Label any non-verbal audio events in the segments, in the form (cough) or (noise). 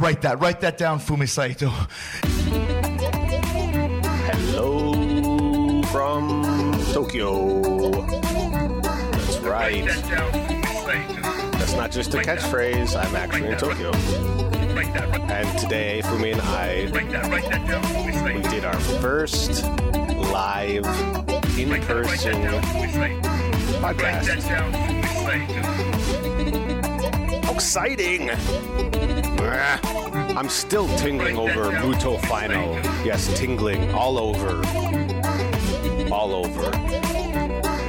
Write that. Write that down, Fumi Saito. Hello from Tokyo. That's right. That's not just a catchphrase. I'm actually in Tokyo. And today, Fumi and I, we did our first live in-person podcast. How exciting! (laughs) I'm still tingling over Muto Final. Yes, tingling all over. All over.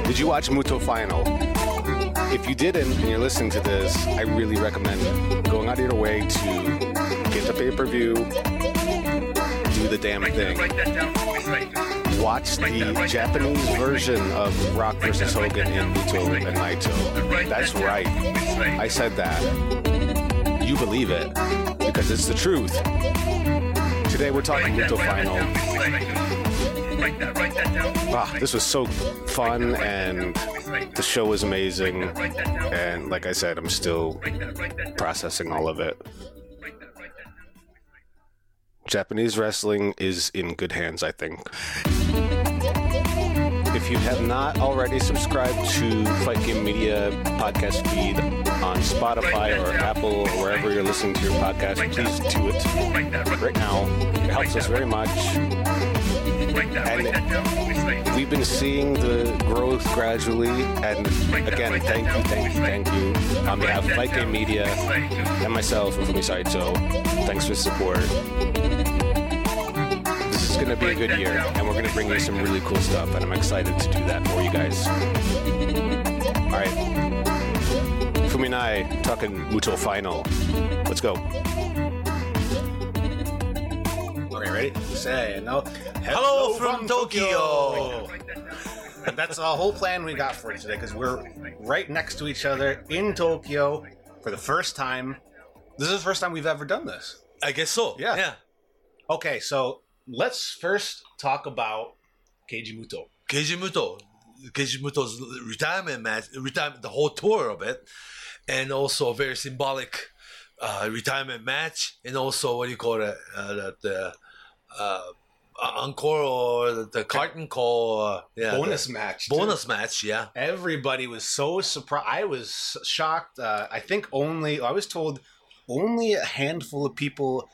Did you watch Muto Final? If you didn't and you're listening to this, I really recommend going out of your way to get the pay per view, do the damn thing. Watch the Japanese version of Rock vs. Hogan in Muto and Naito. That's right. I said that. You believe it because it's the truth. Today we're talking Muto Final. Ah, this was so fun and the show was amazing. And like I said, I'm still processing all of it. Japanese wrestling is in good hands, I think. If you have not already subscribed to Fight Game Media podcast feed on Spotify or Apple or wherever you're listening to your podcast, please do it right now. It helps us very much. And we've been seeing the growth gradually. And again, thank you, thank you, thank you. On behalf of Fight Game Media and myself, Ufumi Saito, thanks for the support. This is going to be a good year, and we're going to bring you some really cool stuff, and I'm excited to do that for you guys. All right. Fumi and I talking Muto Final. Let's go. Okay, ready? Say no. Hello from Tokyo. And that's the whole plan we got for today because we're right next to each other in Tokyo for the first time. This is the first time we've ever done this. I guess so. Yeah. Yeah. Okay, so let's first talk about Keiji Muto. Keiji Muto. Keiji Muto's retirement match, retirement, the whole tour of it, and also a very symbolic uh, retirement match, and also what do you call it, uh, the, the uh, encore or the, the curtain call, uh, yeah, Bonus the match. bonus match, yeah. Everybody was so surprised. I was shocked. Uh, I think only I was told only a handful of people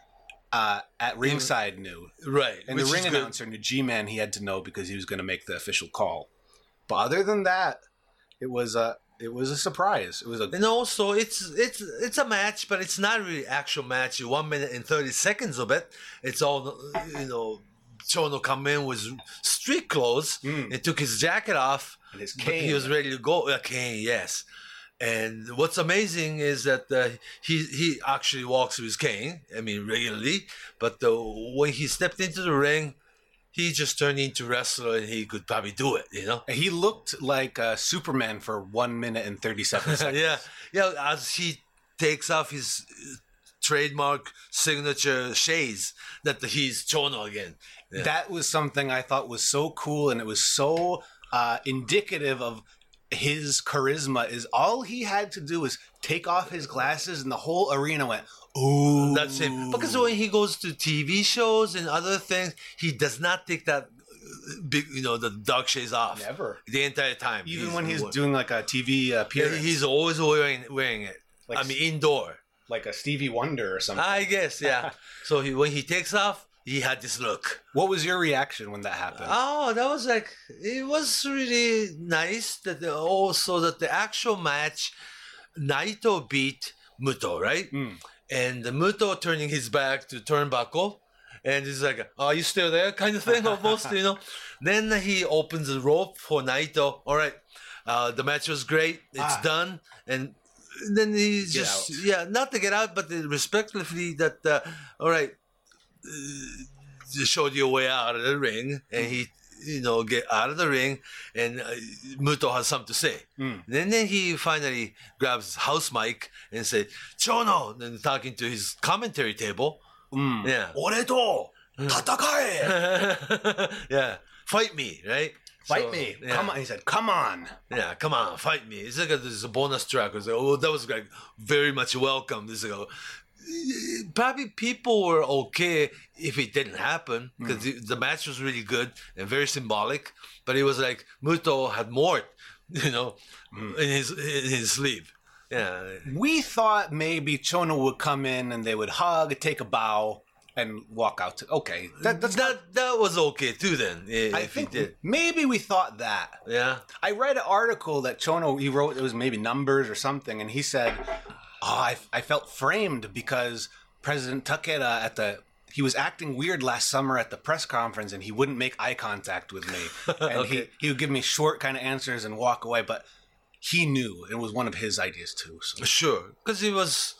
uh, at ringside knew. Right. And the is ring good. announcer knew G-Man. He had to know because he was going to make the official call. But other than that, it was a it was a surprise. It was a And also, it's it's it's a match, but it's not really actual match. One minute and thirty seconds of it. It's all you know. Chono come in with street clothes Mm. and took his jacket off. And his but cane. He was ready to go. A cane, yes. And what's amazing is that uh, he he actually walks with his cane. I mean, regularly. But uh, when he stepped into the ring, he just turned into wrestler, and he could probably do it. You know. he looked like uh, Superman for one minute and thirty seven (laughs) seconds. yeah, yeah. As he takes off his uh, trademark signature shades, that he's Chono again. Yeah. That was something I thought was so cool, and it was so uh, indicative of his charisma. Is all he had to do was take off his glasses, and the whole arena went, "Ooh!" That's him. Because when he goes to TV shows and other things, he does not take that uh, big, you know, the dark shades off. Never. The entire time. Even when he's doing like a TV appearance, he's always wearing wearing it. Like- I mean, indoor. like a Stevie Wonder or something. I guess, yeah. (laughs) so he, when he takes off, he had this look. what was your reaction when that happened? Oh, that was like it was really nice that the, also that the actual match, Naito beat Muto, right? And Muto turning his back to turnbuckle, and he's like, "Are you still there?" kind of thing, almost, you know. (laughs) Then he opens the rope for Naito. All right, uh, the match was great. It's Ah. done, and then he Get just out. yeah, not to get out, but respectfully that uh, all right uh, showed you a way out of the ring, and he you know get out of the ring, and uh, Muto has something to say. Mm. And then he finally grabs house mic and said, "Chono," and talking to his commentary table. Mm. Yeah, "Ore to tatakae." Mm. (laughs) yeah, fight me, right? Fight so, me. Yeah. Come on. He said, come on. Yeah, come on, fight me. It's like a, this is a bonus track. It's like, oh, that was like very much welcome. This is like a probably people were okay if it didn't happen mm. because the, the match was really good and very symbolic. But it was like Muto had more, (laughs) you know, mm. in his in his sleeve. Yeah, We thought maybe Chono would come in and they would hug, take a bow, and walk out. To, okay. That, that's that that was okay too. Then i- I if he think did, maybe we thought that. yeah. I read an article that Chono he wrote it was maybe numbers or something, and he said, "Oh, I, I felt framed because President Takeda at the he was acting weird last summer at the press conference, and he wouldn't make eye contact with me, (laughs) and he Okay. he would give me short kind of answers and walk away, but." He knew it was one of his ideas too. So Sure, because it was.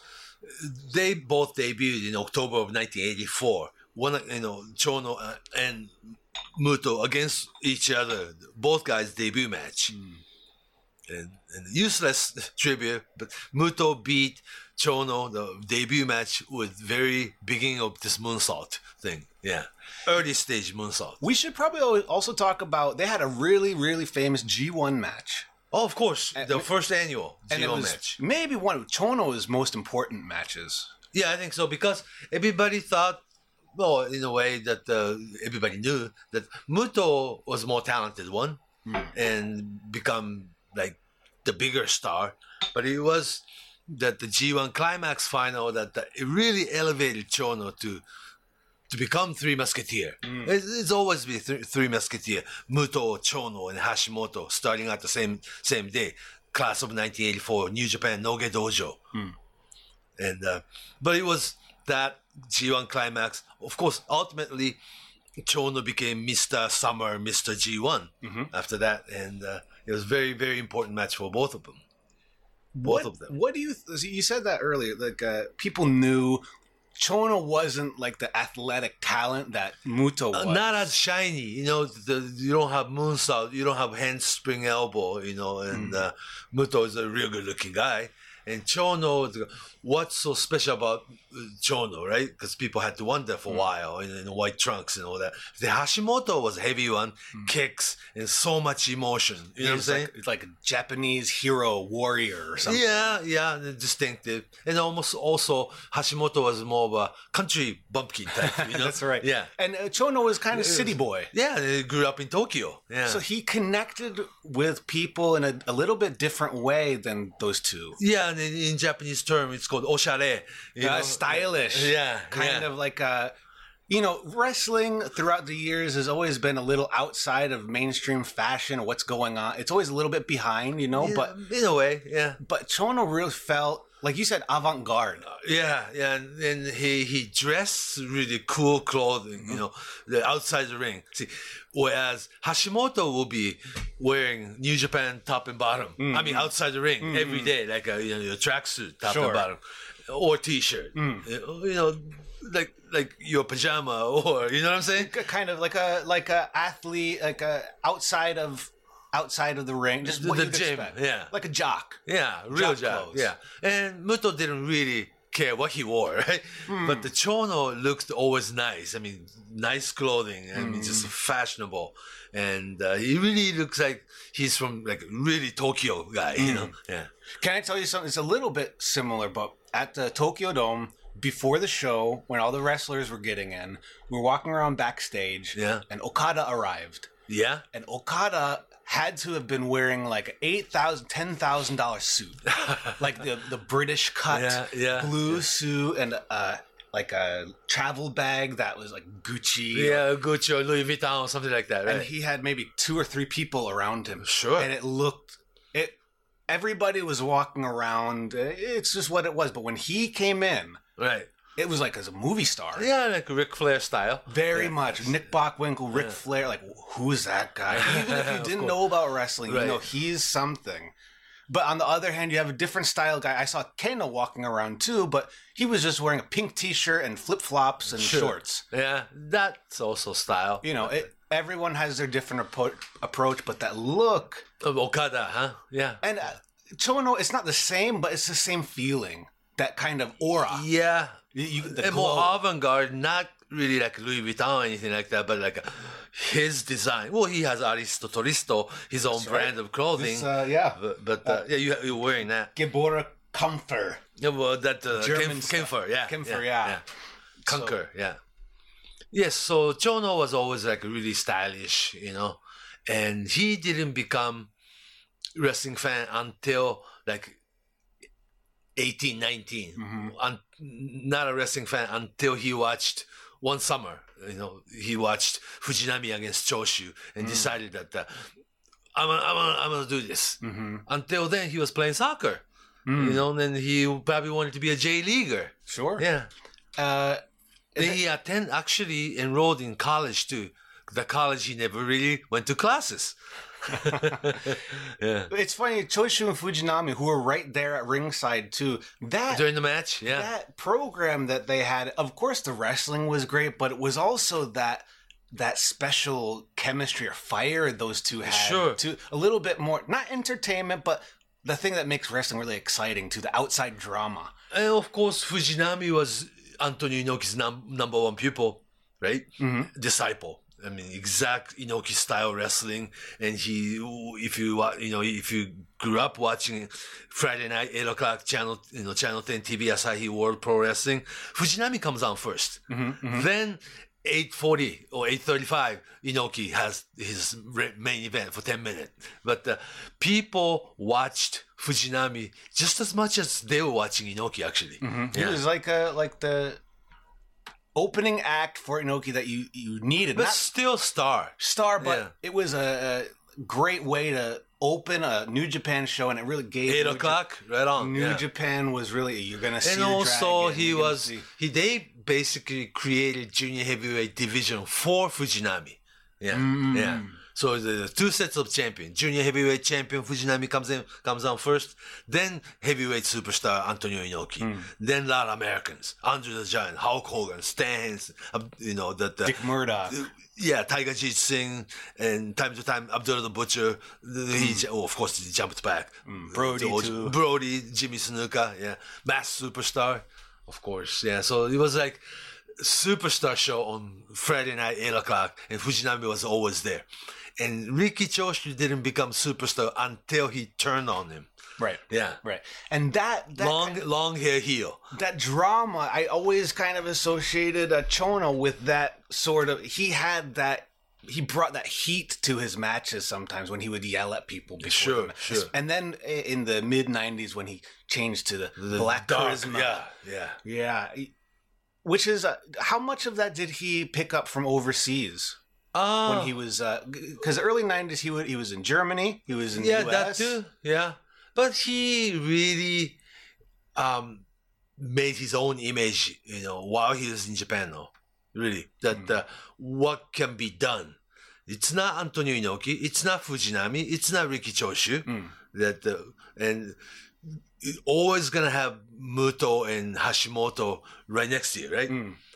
They both debuted in October of 1984. One, you know, Chono and Muto against each other. Both guys' debut match. Hmm. And, and useless (laughs) trivia, but Muto beat Chono the debut match with very beginning of this moonsault thing. Yeah, early stage moonsault. we should probably also talk about they had a really really famous G1 match. Oh, of course, the first annual And it G1 was match. maybe one of Chono's most important matches. Yeah, I think so because everybody thought, well, in a way that uh, everybody knew that Muto was more talented one and become like the bigger star, but it was that the G1 climax final that, that it really elevated Chono to to become Three Musketeer. It's, it's always been th- Three Musketeer: Muto, Chono, and Hashimoto, starting at the same same day, class of 1984, New Japan Noge Dojo and uh, but it was that G1 climax. Of course, ultimately, Chono became Mr. Summer, Mr. G1 after that, and uh, it was very, very important match for both of them. Both what, of them. What do you? Th- you said that earlier. Like uh, people knew Chono wasn't like the athletic talent that Muto was. Uh, not as shiny, you know. The, you don't have moonsault, you don't have handspring elbow, you know. And uh, Muto is a real good-looking guy, and Chono. What's so special about uh, Chono, right? Because people had to wonder for a while in, in white trunks and all that. The Hashimoto was a heavy one, kicks and so much emotion. You know what I'm saying? like, it's like a Japanese hero warrior or something. Yeah, yeah, distinctive, and almost also Hashimoto was more of a country bumpkin type. You (laughs) know? That's right. Yeah, And uh, Chono was kind of city boy. yeah, they grew up in Tokyo. Yeah, So he connected with people in a, a little bit different way than those two. Yeah, and in, in Japanese term, it's called oshare. Uh, stylish. Yeah, Kind yeah. of like a. You know, wrestling throughout the years has always been a little outside of mainstream fashion. What's going on? It's always a little bit behind, you know. Yeah, But in a way, yeah, but Chono really felt like you said avant garde. yeah, yeah. And, and he he dressed really cool clothing, you know, the outside the ring. See, whereas Hashimoto will be wearing New Japan top and bottom. Mm, I mean, mm. outside the ring mm, every day, like a you know your tracksuit top Sure. and bottom, or t-shirt. You know, like like your pajama, or you know what I'm saying? kind of like a like a athlete, like a outside of outside of the ring, just The- what the gym, expect. yeah. like a jock. Yeah, real Jock clothes. Yeah, and Muto didn't really care what he wore, (laughs) right? Hmm. But the Chono looked always nice. I mean, nice clothing. I mean, just hmm. fashionable, and uh, he really looks like he's from like really Tokyo guy. You know? Hmm. Yeah. Can I tell you something? It's a little bit similar, but at the Tokyo Dome before the show, when all the wrestlers were getting in, we were walking around backstage, Yeah. and Okada arrived. Yeah. and Okada had to have been wearing like eight thousand, ten thousand dollar suit, (laughs) like the the British cut Yeah, yeah, blue yeah. suit and uh like a travel bag that was like Gucci. Yeah, Gucci or Louis Vuitton or something like that, right? and he had maybe two or three people around him. Sure. and it looked it. Everybody was walking around. It's just what it was. But when he came in, right. It was like as a movie star. Yeah, like Ric Flair style. Very much. Nick Bockwinkel, Ric Flair, like, who's that guy? (laughs) Even if you didn't know about wrestling, Right. you know, he's something. But on the other hand, you have a different style guy. I saw Kano walking around too, but he was just wearing a pink t shirt and flip flops and Sure. shorts. Yeah, that's also style. You know, it, everyone has their different appro- approach, but that look. Of Okada, huh? Yeah. And uh, Chono, it's not the same, but it's the same feeling. That kind of aura. Yeah. You, and more avant garde, not really like Louis Vuitton or anything like that, but like his design. Well, he has Aristo Toristo, his own brand of clothing. This, uh, yeah. but but uh, yeah, you, you're wearing that. Gebora Comfort. Yeah, well, that uh, German Kempf- stuff. Kempfer, yeah, Kempfer, yeah. Conquer, yeah. Yes, so Chono was always like really stylish, you know, and he didn't become wrestling fan until like 18, 19. Mm-hmm. Un- not a wrestling fan until he watched one summer. You know, he watched Fujinami against Choshu and Mm. decided that uh, I'm gonna, I'm gonna, I'm gonna do this. Mm-hmm. Until then, he was playing soccer. Mm. You know, and then he probably wanted to be a J leaguer. Sure. Yeah. Uh, Then he attend actually enrolled in college too. The college he never really went to classes. (laughs) yeah. it's funny, Choshu and Fujinami, who were right there at ringside too. That During the match, yeah. that program that they had, of course, the wrestling was great, but it was also that that special chemistry or fire those two had. Sure. To a little bit more, not entertainment, but the thing that makes wrestling really exciting to the outside drama. And of course, Fujinami was Antonio Inoki's num- number one pupil, right? Mm-hmm. Disciple. I mean, exact Inoki style wrestling. And he, if you, you know, if you grew up watching Friday night, 8 o'clock channel, you know, channel 10 TV, Asahi World Pro Wrestling, Fujinami comes on 1st Mm-hmm, Then 840 or 835, Inoki has his main event for 10 minutes. But uh, people watched Fujinami just as much as they were watching Inoki, actually. He Yeah. was like a like the opening act for Inoki that you you needed. But Not still star. star, but Yeah. it was a, a great way to open a New Japan show, and it really gave 8 New o'clock, right on. New yeah. Japan was really you're gonna see. and also he was see- he they basically created junior heavyweight division for Fujinami. Yeah, mm. yeah. So the uh, two sets of champion, junior heavyweight champion Fujinami comes in comes on first, then heavyweight superstar Antonio Inoki, hmm. then a lot of Americans, Andre the Giant, Hulk Hogan, Stan, Hansen, uh, you know that the, Dick Murdoch. yeah, Tiger Jeet Singh, and time to time Abdullah the Butcher. He, hmm. oh, of course, he jumped back. Hmm. Brody old- too. Brody, Jimmy Snuka, yeah, mass superstar, of course, yeah. So it was like superstar show on Friday night, eight o'clock, and Fujinami was always there. And Riki Choshu didn't become superstar until he turned on him. right, Yeah, right, and that that long, kind of- long hair heel. that drama. I always kind of associated uh, Chono with that sort of. He had that. He brought that heat to his matches sometimes when he would yell at people. Before Sure, the ma- sure. And then in the mid '90s when he changed to the, black dark, charisma, Yeah, yeah. Yeah. Which is uh, how much of that did he pick up from overseas Uh, when he was because early '90s he he was in Germany, he was in yeah, the that too. Yeah, but he really um made his own image, you know, while he was in Japan. Though, really, that uh, what can be done. It's not Antonio Inoki. It's not Fujinami. It's not Riki Choshu. That uh, and you're always gonna have Muto and Hashimoto right next to you, right?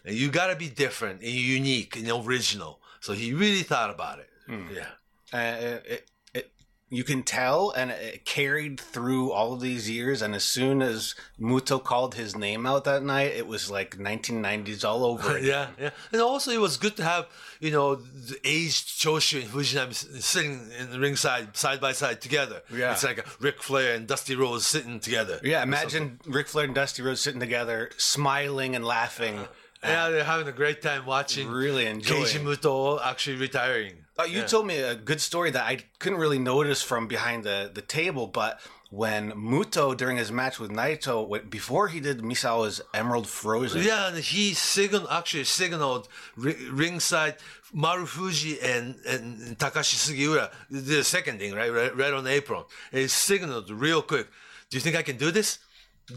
And you gotta be different and unique and original. So he really thought about it. Yeah. Uh, it, it, you can tell, and it carried through all of these years. And as soon as Muto called his name out that night, it was like 1990s all over. (laughs) again. yeah, yeah. And also, it was good to have, you know, the aged Choshu and Fujinami sitting in the ringside, side by side together. Yeah. It's like a Ric Flair and Dusty Rhodes sitting together. Yeah, imagine Ric Flair and Dusty Rhodes sitting together, smiling and laughing Yeah, they're having a great time watching. Really enjoying. Keiji Muto actually retiring. Uh, you Yeah. told me a good story that I couldn't really notice from behind the, the table, but when Muto during his match with Naito, before he did Misawa's Emerald Flowsion, Yeah, and he signal actually signaled ri- ringside Marufuji and, and Takashi Sugiura the second thing, right? Right, right on apron. He signaled real quick. Do you think I can do this?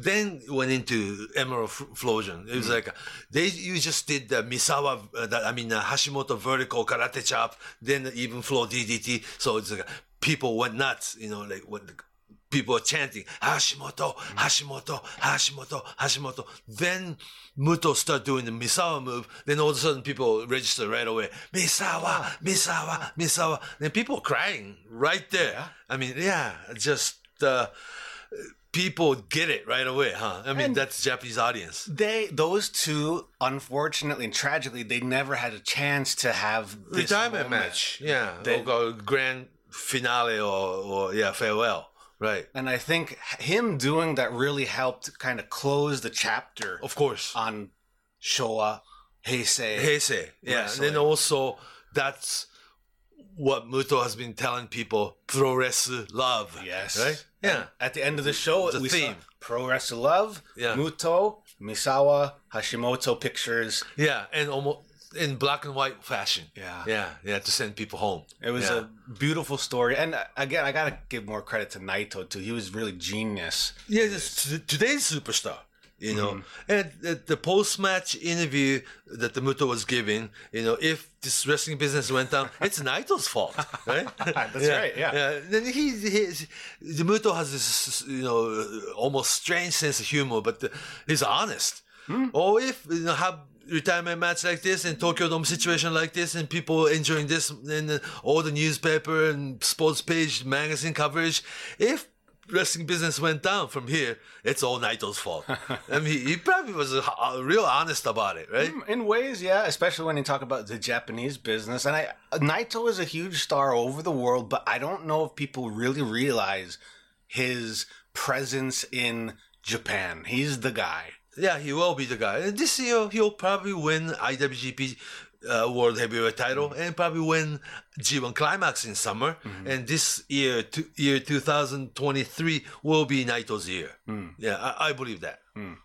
Then went into Emerald Flowsion. It was like they you just did the Misawa, uh, the, I mean uh, Hashimoto vertical karate chop, then even flow DDT. So it's like people went nuts, you know, like when the, people are chanting Hashimoto, Hashimoto, Hashimoto, Hashimoto. Then Muto start doing the Misawa move. Then all of a sudden people register right away. Misawa, Misawa, Misawa. Then people crying right there. I mean, yeah, just uh, people get it right away, huh? I mean, And- that's Japanese audience. they those two, unfortunately and tragically, they never had a chance to have this Retirement moment. match, yeah, They- or go grand finale or, or yeah, farewell, right? And I think him doing that really helped kind of close the chapter Of course. on Showa Heisei. Heisei. Yeah. And then also that's what Muto has been telling people pro love. Yes. Right? Yeah. At the end of the show, It's a we theme. saw Pro Wrestler Love, Yeah. Muto, Misawa, Hashimoto pictures. Yeah. And almost in black and white fashion. Yeah. Yeah. Yeah. To send people home. It was yeah. a beautiful story. And uh, again, I got to give more credit to Naito, too. He was really genius. Yeah, today's superstar. You know, Mm-hmm. and the, the post-match interview that the Muto was giving, you know, if this wrestling business went down, (laughs) it's Naito's fault, right? (laughs) That's right, yeah. Then he, he, the Muto has this, you know, almost strange sense of humor, but the, he's honest. Hmm. Or if you know have retirement match like this and Tokyo Dome situation like this, and people enjoying this, and all the newspaper and sports page, magazine coverage, if wrestling business went down from here, it's all Naito's fault. (laughs) I mean, he probably was a, a real honest about it, right? In ways, yeah, especially when you talk about the Japanese business. And I Naito is a huge star over the world, but I don't know if people really realize his presence in Japan. He's the guy. Yeah, he will be the guy. This year, he'll probably win IWGP uh, World Heavyweight title and probably win G1 Climax in summer. Mm-hmm. And this year, to, year 2023, will be Naito's year. Mm. Yeah, I, I believe that. Mm.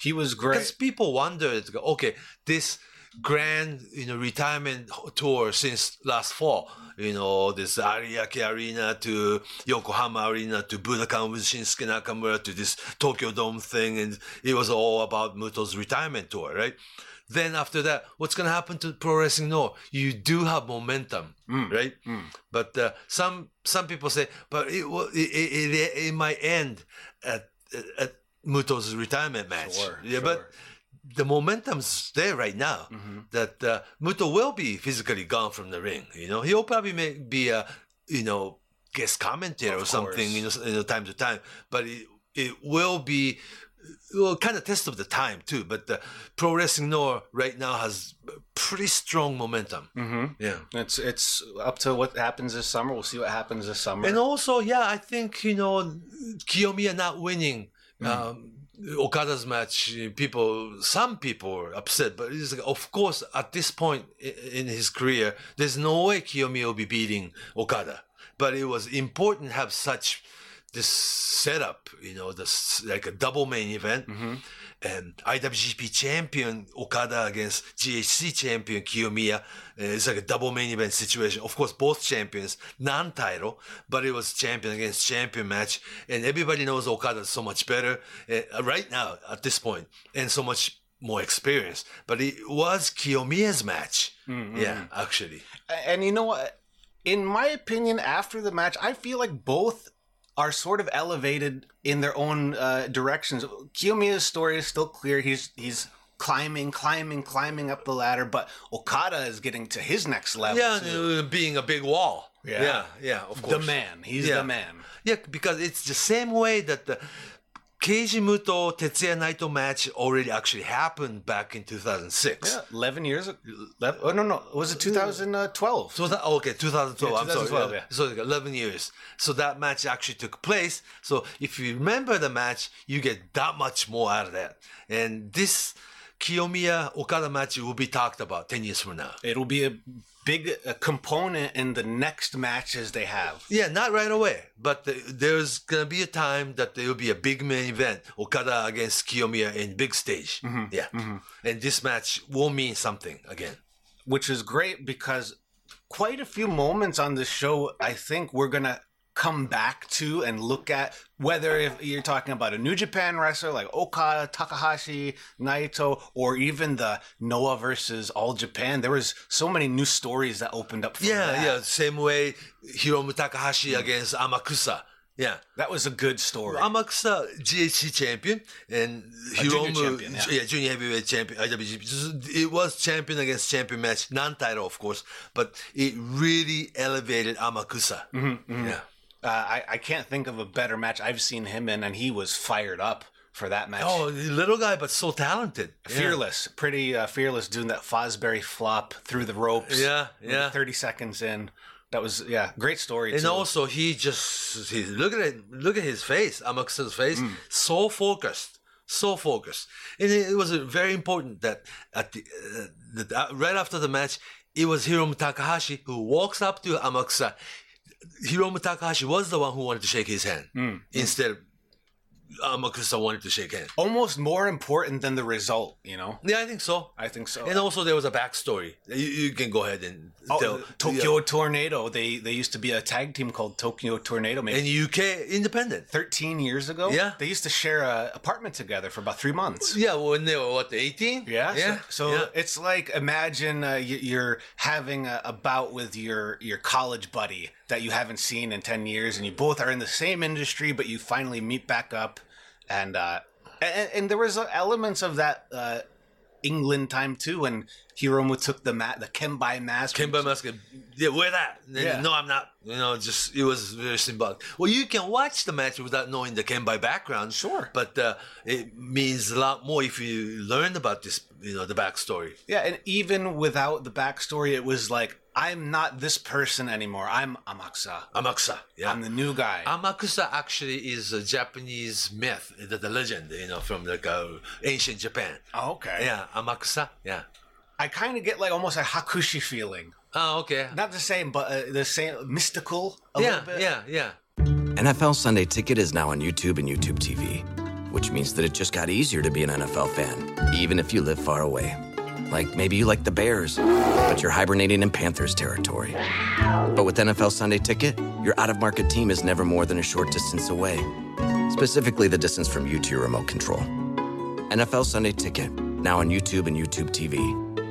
He was great. Because people wonder, okay, this grand, you know, retirement tour since last fall, you know, this Ariake Arena to Yokohama Arena to Budokan with Shinsuke Nakamura to this Tokyo Dome thing, and it was all about Muto's retirement tour, right? Then after that, what's going to happen to Pro Wrestling Noah? You do have momentum, right? But uh, some some people say, but it, it, it, it, might end at, at Muto's retirement match. Sure, yeah, but the momentum's there right now that uh, Muto will be physically gone from the ring. You know, he'll probably make, be a you know guest commentator Of or something. You know, you know, time to time, but it, it will be. Well, kind of test of the time too, but the pro wrestling Noah right now has pretty strong momentum. hmm Yeah, It's it's up to what happens this summer. We'll see what happens this summer. and also, yeah, I think you know Kiyomiya not winning um, Okada's match. People, some people are upset, but it's like, of course, at this point in his career, there's no way Kiyomiya will be beating Okada. But it was important to have such this setup, you know, this like a double main event. And IWGP champion Okada against GHC champion Kiyomiya. Uh, it's like a double main event situation. Of course, both champions, non-title, but it was champion against champion match. And everybody knows Okada so much better uh, right now at this point, and so much more experience. But it was Kiyomiya's match. Yeah, actually. And you know what? In my opinion, after the match, I feel like both are sort of elevated in their own uh, directions. Kiyomiya's story is still clear. He's he's climbing, climbing, climbing up the ladder, but Okada is getting to his next level. Yeah, too. uh, being a big wall. Yeah. yeah, yeah of course. the man. He's Yeah. the man. Yeah, because it's the same way that the Keiji Muto Tetsuya Naito match already actually happened back in 2006. Yeah, eleven years. 11, oh no, no, was it 2012? So that, okay, 2012. Yeah, I'm sorry. yeah. yeah. So like 11 years. So that match actually took place. So if you remember the match, you get that much more out of that. And this Kiyomiya Okada match will be talked about 10 years from now. It'll be a big uh component in the next matches they have. Yeah, not right away, but the, there's gonna be a time that there will be a big main event, Okada against Kiyomiya in big stage. Yeah, and this match will mean something again. which is great because quite a few moments on the show I think we're gonna come back to and look at whether if you're talking about a New Japan wrestler like Okada, Takahashi, Naito, or even the Noah versus All Japan. There was so many new stories that opened up. Yeah, that. yeah, same way Hiromu Takahashi against Amakusa. Yeah. that was a good story. Amakusa GHC champion and Hiromu champion, yeah. yeah. junior heavyweight champion IWGP. It was champion against champion match, non-title of course, but it really elevated Amakusa. Mm-hmm, Yeah. Uh, I, I can't think of a better match I've seen him in, and he was fired up for that match. Oh, little guy, but so talented. Yeah. fearless, pretty uh, fearless, doing that Fosbury flop through the ropes. Yeah, yeah. Thirty seconds in, that was yeah, great story. And too. also, he just he, look at it. Look at his face, Amakusa's face. Mm. So focused, so focused. And it, it was uh, very important that at the, uh, the uh, right after the match, it was Hiromu Takahashi who walks up to Amakusa. Hiromu Takahashi was the one who wanted to shake his hand Mm. instead of Amakusa wanted to shake hand. almost more important than the result. You know, Yeah, I think so. I think so. And also, there was a backstory. You, you can go ahead and Oh, tell. the Tokyo Tornado. They they used to be a tag team called Tokyo Tornado. Maybe And UK independent. 13 years ago. Yeah. they used to share a apartment together for about three months. Yeah, when they were what, 18? Yeah, yeah. So, so yeah. it's like imagine uh, you're having a, a bout with your your college buddy that you haven't seen in ten years, and you both are in the same industry, but you finally meet back up, and uh, and, and there was elements of that uh, England time too when Hiromu took the mat, the Kembai mask. Kimba Mask, yeah, wear that. Yeah. No, I'm not. You know, just it was very symbolic. Well, you can watch the match without knowing the Kembai background. Sure. But uh, it means a lot more if you learn about this, you know, the backstory. Yeah, and even without the backstory, it was like I'm not this person anymore. I'm Amakusa. Amakusa. Yeah. I'm the new guy. Amakusa actually is a Japanese myth, the, the legend, you know, from like uh, ancient Japan. oh, okay. Yeah, Amakusa. Yeah. I kind of get like almost a Hakushi feeling. Oh, okay. Not the same, but uh, the same mystical a yeah, little bit. yeah, yeah. NFL Sunday Ticket is now on YouTube and YouTube TV, which means that it just got easier to be an NFL fan, even if you live far away. Like maybe you like the Bears, but you're hibernating in Panthers territory. But with NFL Sunday Ticket, your out of market team is never more than a short distance away, specifically the distance from you to your remote control. NFL Sunday Ticket, now on YouTube and YouTube TV.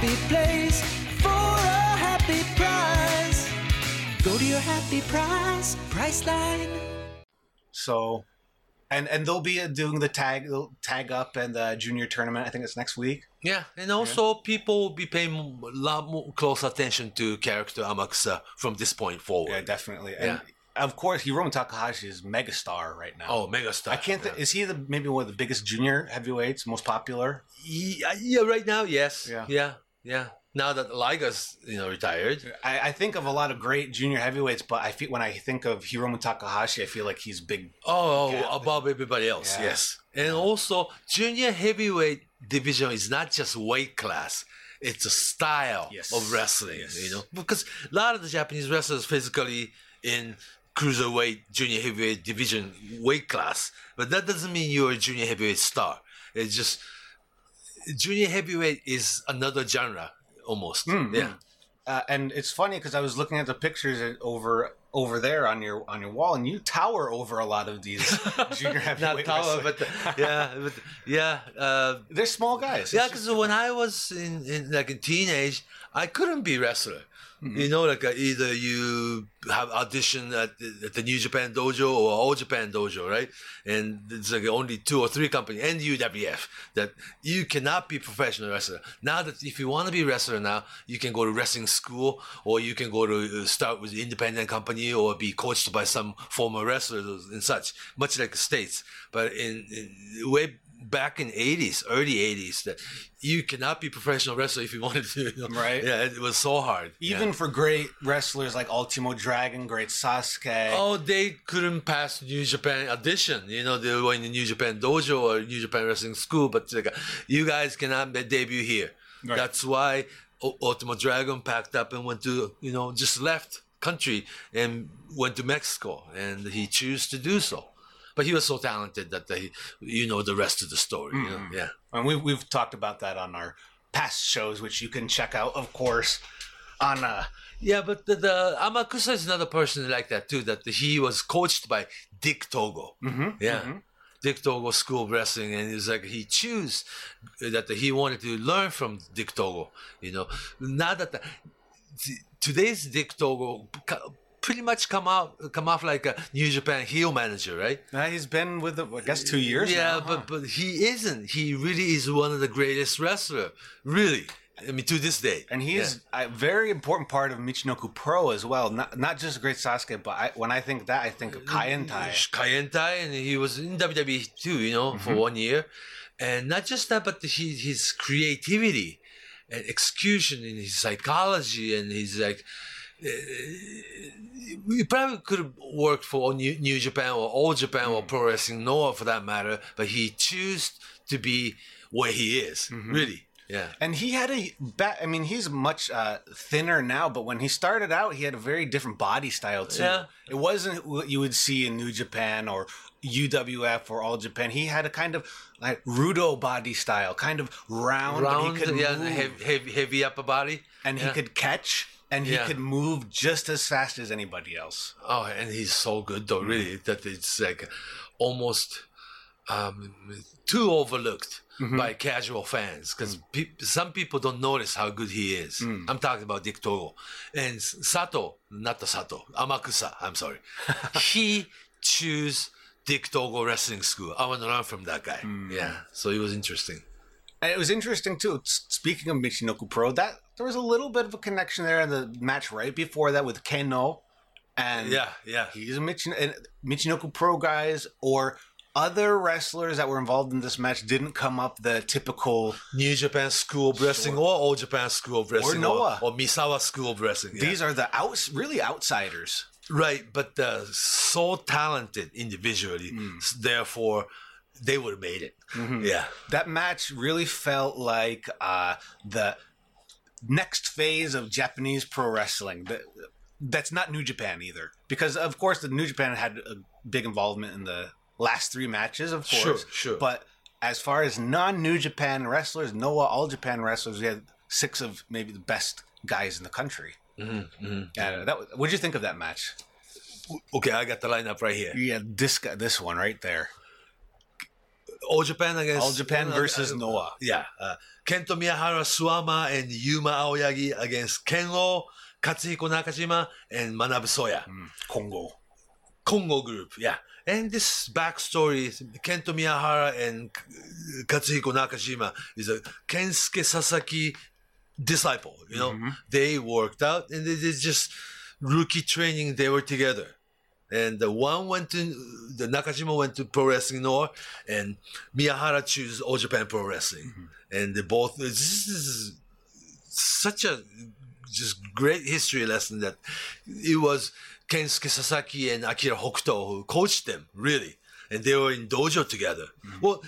happy place for a happy price. Go to your happy price, Priceline. So, and and they'll be uh, doing the tag they'll tag up and the junior tournament. I think it's next week. Yeah, and also people will be paying a lot more close attention to character Amakusa from this point forward. Yeah, definitely. Yeah. And of course, Hiromu Takahashi is megastar right now. Oh, megastar. I can't. Th- yeah. Is he the maybe one of the biggest junior heavyweights, most popular? yeah, yeah, right now, yes. Yeah. yeah, yeah. Now that Liger's you know retired, I, I think of a lot of great junior heavyweights, but I feel when I think of Hiromu Takahashi, I feel like he's big. oh, oh Yeah. above everybody else, Yeah. yes. And also, junior heavyweight division is not just weight class; it's a style Yes. of wrestling. Yes. You know, because a lot of the Japanese wrestlers physically in cruiserweight, junior heavyweight division weight class, but that doesn't mean you're a junior heavyweight star. It's just junior heavyweight is another genre almost. Mm, yeah. Uh, and it's funny because I was looking at the pictures over over there on your on your wall, and you tower over a lot of these (laughs) junior Not heavyweight. tower, wrestlers. but yeah, but yeah, uh, they're small guys. yeah. Because when I was in, in like a teenage, I couldn't be wrestler. You know, like uh, either you have audition at the, at the New Japan Dojo or All Japan Dojo, right? And it's like only two or three companies and UWF that you cannot be professional wrestler. Now that if you want to be wrestler now, you can go to wrestling school or you can go to uh, start with independent company or be coached by some former wrestlers and such, much like the states. But in, in way back in 80s early 80s that you cannot be professional wrestler if you wanted to you know? Right. yeah it was so hard Even yeah. for great wrestlers like Ultimo Dragon, great Sasuke. oh they couldn't pass new japan audition you know they were in the new japan dojo or new japan wrestling school but like, you guys cannot debut here Right. that's why ultimo dragon packed up and went to you know just left country and went to mexico and he chose to do so but he was so talented that they, you know the rest of the story you know? yeah And we, we've talked about that on our past shows, which you can check out, of course, on uh, Yeah, but the, the Amakusa is another person like that too. That he was coached by Dick Togo. Mm-hmm, yeah, Dick Togo School of Wrestling, and it's like he chose that he wanted to learn from Dick Togo. You know, now that the, today's Dick Togo pretty much come out come off like a New Japan heel manager, right? uh, he's been with, the, I guess, two years. Yeah, now, huh? but but he isn't. He really is one of the greatest wrestler. Really, I mean, to this day. And he's a very important part of Michinoku Pro as well. Not not just Great Sasuke, but I, when I think that, I think of Kaientai. Kayentai, and he was in WWE too, you know, for one year. And not just that, but he, his creativity and execution and his psychology and his like. Uh, we probably could have worked for New, New Japan or All Japan or Pro Wrestling Noah for that matter, but he chose to be where he is. Really, yeah. And he had a ba- I mean, he's much uh, thinner now, but when he started out, he had a very different body style too. Yeah. It wasn't what you would see in New Japan or UWF or All Japan. He had a kind of like rudo body style, kind of round, Round, but he could yeah, heavy, heavy, heavy upper body, and he could catch, and he Yeah. could move just as fast as anybody else. Oh, and he's so good though, really, mm-hmm. that it's like almost um, too overlooked mm-hmm. by casual fans because mm. pe- some people don't notice how good he is. Mm. I'm talking about Dick Togo and Sato, not the Sato, Amakusa. I'm sorry. (laughs) he chose Dick Togo Wrestling School. I want to learn from that guy. Mm. Yeah, so it was interesting. And it was interesting too. Speaking of Michinoku Pro, that there was a little bit of a connection there in the match right before that with Kenoh, and Yeah, yeah. he's a Michin- and Michinoku Pro guys or other wrestlers that were involved in this match didn't come up the typical. New Japan School of Wrestling or All Japan School of Wrestling or Noah. or, Misawa School of Wrestling. yeah. These are the outs, really outsiders. Right, but uh, so talented individually, s- therefore they would have made it. Yeah, That match really felt like uh, the next phase of Japanese pro wrestling. That, that's not New Japan either, because of course the New Japan had a big involvement in the last three matches, of course. Sure, sure. But as far as non-New Japan wrestlers, Noah All Japan wrestlers, we had six of maybe the best guys in the country. Mm-hmm, Yeah, that, what'd you think of that match? okay, I got the lineup right here. Yeah, this guy, this one right there. All Japan against All Japan uh, versus uh, Noah. Yeah, uh, Kento Miyahara Suwama and Yuma Aoyagi against Kenoh Katsuhiko Nakajima and Manabu Soya. Mm, Kongo. Kongo group, yeah. And this backstory, Kento Miyahara and Katsuhiko Nakajima is a Kensuke Sasaki disciple, you know. Mm-hmm. They worked out and they did just rookie training, they were together. And the one went to, the Nakajima went to Pro Wrestling Noah and Miyahara chose All Japan Pro Wrestling. And they both, this is such a just great history lesson that it was Kensuke Sasaki and Akira Hokuto who coached them, really. And they were in dojo together. Well, uh,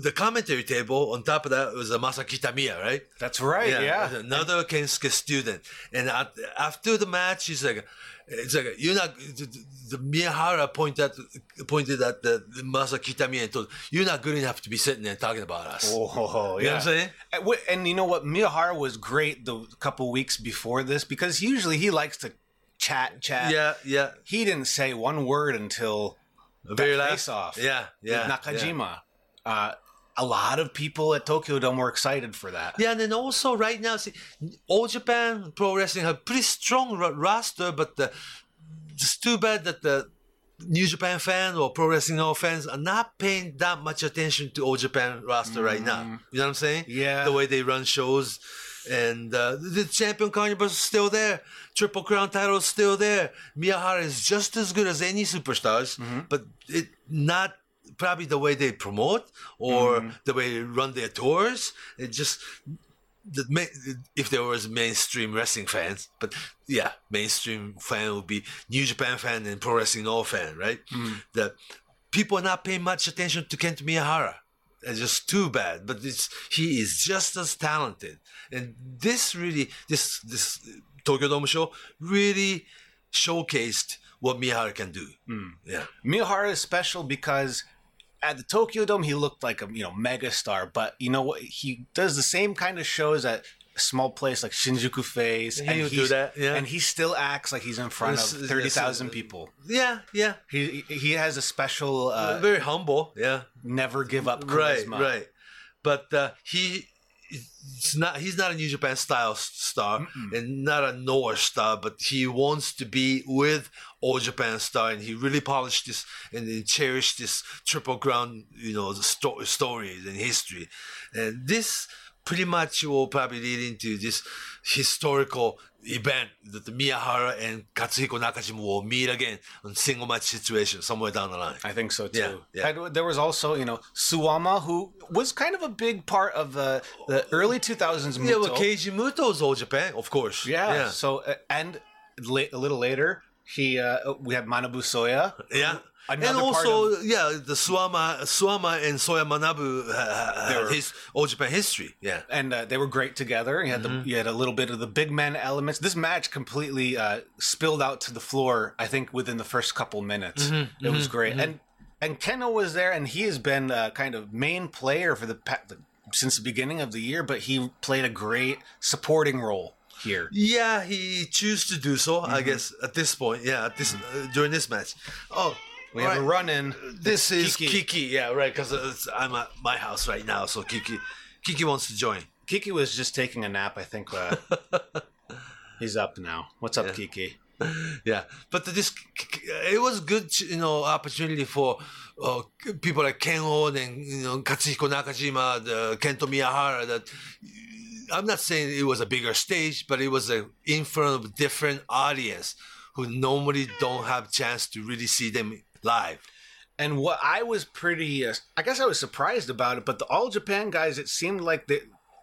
the commentary table on top of that was a Masaki Tamiya, right? That's right. Yeah. Another Kensuke student. And at, after the match, he's like, it's like, you're not, the, the Miyahara pointed at, pointed at the, the Masaki Tamiya and told, you're not good enough to be sitting there talking about us. Oh, You know what I'm saying? And, and you know what? Miyahara was great the couple weeks before this because usually he likes to chat, chat. Yeah, yeah. He didn't say one word until The very last face off. Yeah, yeah. Nakajima. Uh, a lot of people at Tokyo Dome were excited for that. Yeah, and then also right now, see, All Japan Pro Wrestling have pretty strong ro- roster, but the, it's too bad that the New Japan fans or Pro Wrestling Noah fans are not paying that much attention to All Japan roster right now. You know what I'm saying? Yeah. The way they run shows. And uh, the champion carnival is still there. Triple Crown title is still there. Miyahara is just as good as any superstars, but it not probably the way they promote or mm-hmm. the way they run their tours. It just if there was mainstream wrestling fans, but yeah, mainstream fan would be New Japan fan and Pro Wrestling Noah fan, right? Mm-hmm. The people are not paying much attention to Kent Miyahara. It's just too bad, but it's he is just as talented, and this really this this Tokyo Dome show really showcased what Miyahara can do. Mm. Yeah. Miyahara is special because at the Tokyo Dome he looked like a you know megastar, but you know what? He does the same kind of shows at a small place like Shinjuku Face, He and do that, yeah. and he still acts like he's in front This of thirty this people. Yeah, yeah. He he has a special uh, Very humble. Yeah. never give up right right but uh, he it's not he's not a new japan style star and not a noah star but he wants to be with all japan star and he really polished this and he cherished this triple crown you know the sto- stories and history. And this pretty much will probably lead into this historical event that the Miyahara and Katsuhiko Nakajima will meet again on single match situation somewhere down the line. I think so too. Yeah, yeah. And there was also, you know, Suwama, who was kind of a big part of the the early 2000s. Yeah, well, Muto. Keiji Muto's all Japan, of course. Yeah. yeah, So uh, and a little later, he uh, we had Manabu Soya. yeah. Another and also, of- yeah, the Suwama, Suwama and Soya Manabu uh, had were- his all Japan history. Yeah, and uh, they were great together. You had Mm-hmm. the you had a little bit of the big man elements. This match completely uh, spilled out to the floor. I think within the first couple minutes, Mm-hmm. it was great. And and Kenoh was there, and he has been uh, kind of main player for the, the since the beginning of the year. But he played a great supporting role here. yeah, he chose to do so. Mm-hmm. I guess at this point, yeah, at this uh, during this match. Oh, We have a run in. This is Kiki. Kiki. yeah, right. Because I'm at my house right now, so Kiki, Kiki wants to join. Kiki was just taking a nap. I think uh, (laughs) he's up now. What's up, Yeah. Kiki? Yeah, but this it was good, you know, opportunity for uh, people like Ken Oden and you know Katsuhiko Nakajima, the Kento Miyahara. That I'm not saying it was a bigger stage, but it was a in front of a different audience who normally don't have chance to really see them live. And what I was pretty, uh, I guess I was surprised about it, but the All Japan guys, it seemed like they,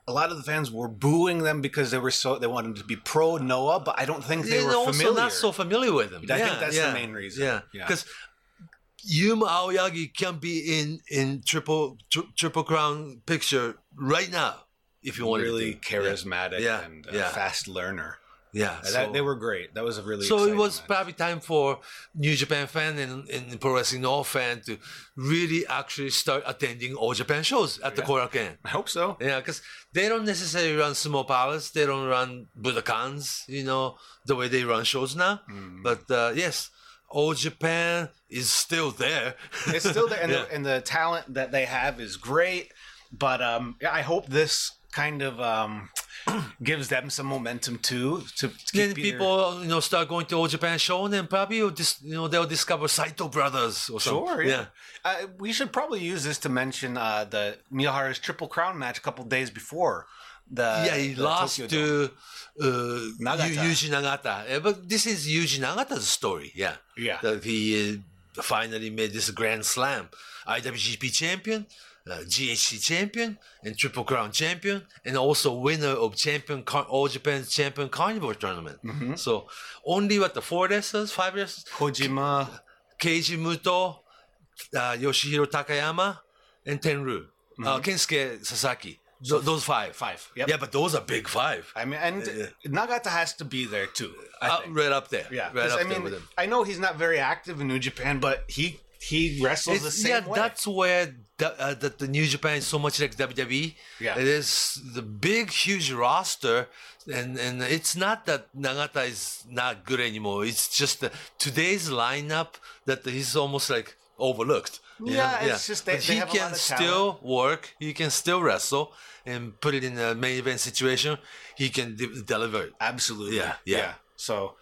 a lot of the fans were booing them because they were so they wanted to be pro Noah, but I don't think they were also familiar. not so familiar with them. I think Yeah, that's the main reason. Yeah, Yeah. because Yuma Aoyagi can be in in triple tri- triple crown picture right now if you want to be really charismatic Yeah, and uh, yeah. fast learner. Yeah, Uh, that, they were great. That was a really So it was match. probably time for New Japan fan and, and Pro Wrestling All fan to really actually start attending All Japan shows at the Korakuen. I hope so. Yeah, because they don't necessarily run small Palace. They don't run Budokans, you know, the way they run shows now. Mm. But uh, yes, All Japan is still there. It's still there, and, (laughs) Yeah. the, and the talent that they have is great. But um, I hope this kind of um, (clears throat) gives them some momentum too. To, to Then their- people, you know, start going to old Japan show, and then probably you'll dis- you know they'll discover Saito brothers or something. Sure, yeah. Uh, we should probably use this to mention uh, the Miyahara's Triple Crown match a couple days before. The yeah, he lost Tokyo to uh, Nagata. Yu- Yuji Nagata. Yeah, but this is Yuji Nagata's story. Yeah, Yeah. That he uh, finally made this Grand Slam, IWGP champion, uh, GHC champion, and Triple Crown champion, and also winner of champion Car- All Japan Champion Carnival tournament. Mm-hmm. So only what the four wrestlers, five wrestlers, Kojima. Keiji Muto, uh, Yoshihiro Takayama, and Tenryu. Uh, Kensuke Sasaki. Th- those five. Mm-hmm. Five, yep. Yeah, but those are big five. I mean, and Nagata has to be there too. Uh, right up there. yeah, Right up I there mean, with him. I know he's not very active in New Japan, but he he wrestles the It's- same yeah, way. that's where the, uh, that the New Japan is so much like WWE. Yeah. It is the big, huge roster, and and it's not that Nagata is not good anymore. It's just that today's lineup that he's almost like overlooked. Yeah, know? it's just they- they he have a lot can still work. He can still wrestle and put it in a main event situation. He can de- deliver. Absolutely. Yeah, yeah. So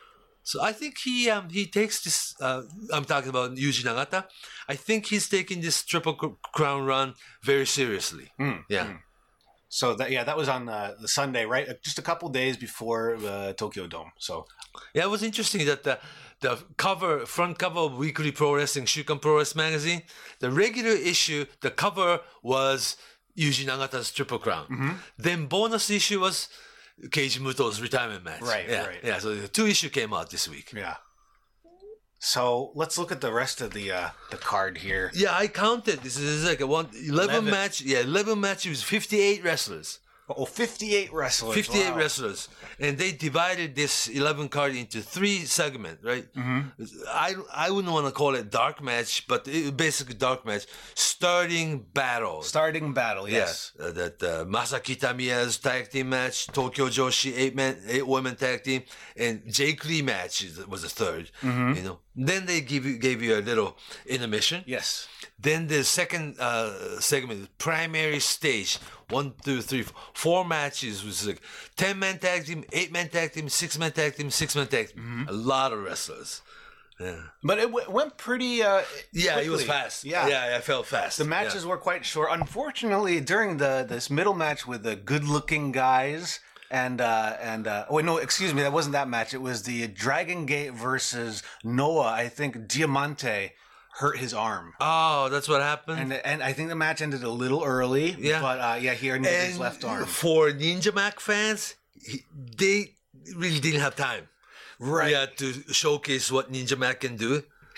So I think he um, he takes this. Uh, I'm talking about Yuji Nagata. I think he's taking this triple crown run very seriously. Hmm, yeah. So that yeah, that was on uh, the Sunday, right? Just a couple days before the Tokyo Dome. So Yeah, it was interesting that the the cover front cover of Weekly Pro Wrestling Shukan Pro Wrestling magazine, the regular issue, the cover was Yuji Nagata's Triple Crown. Mm-hmm. Then bonus issue was Keiji Muto's retirement match. Right, yeah, right. Yeah, so the two issue came out this week. yeah. So let's look at the rest of the uh, the card here. Yeah, I counted. This is like a one 11, 11. match. Yeah, 11 matches, 58 wrestlers. Oh, 58 wrestlers. 58 wow. wrestlers and they divided this 11 card into three segments right Mm-hmm. i i wouldn't want to call it dark match but it, basically dark match starting battle Starting battle, yes. uh, that uh, Masa Kitamiya's tag team match, Tokyo Joshi eight man, eight women tag team, and Jake Lee match was the 3rd Mm-hmm. You know, then they give you gave you a little intermission. Yes. Then the second uh, segment, primary stage, one, two, three, four, four matches was like ten man tag team, eight man tag team, six man tag team, six man tag team. Mm-hmm. A lot of wrestlers. Yeah, But it w- went pretty. Uh, yeah, it was fast. Yeah. yeah, I felt fast. The matches were quite short. Unfortunately, during the this middle match with the good-looking guys and uh and uh wait no excuse me that wasn't that match it was the Dragon Gate versus Noah I think Diamante hurt his arm Oh, that's what happened. and and I think the match ended a little early Yeah. but uh yeah he injured his left arm For Ninja Mac fans, he, they really didn't have time. right Yeah, to showcase what Ninja Mac can do.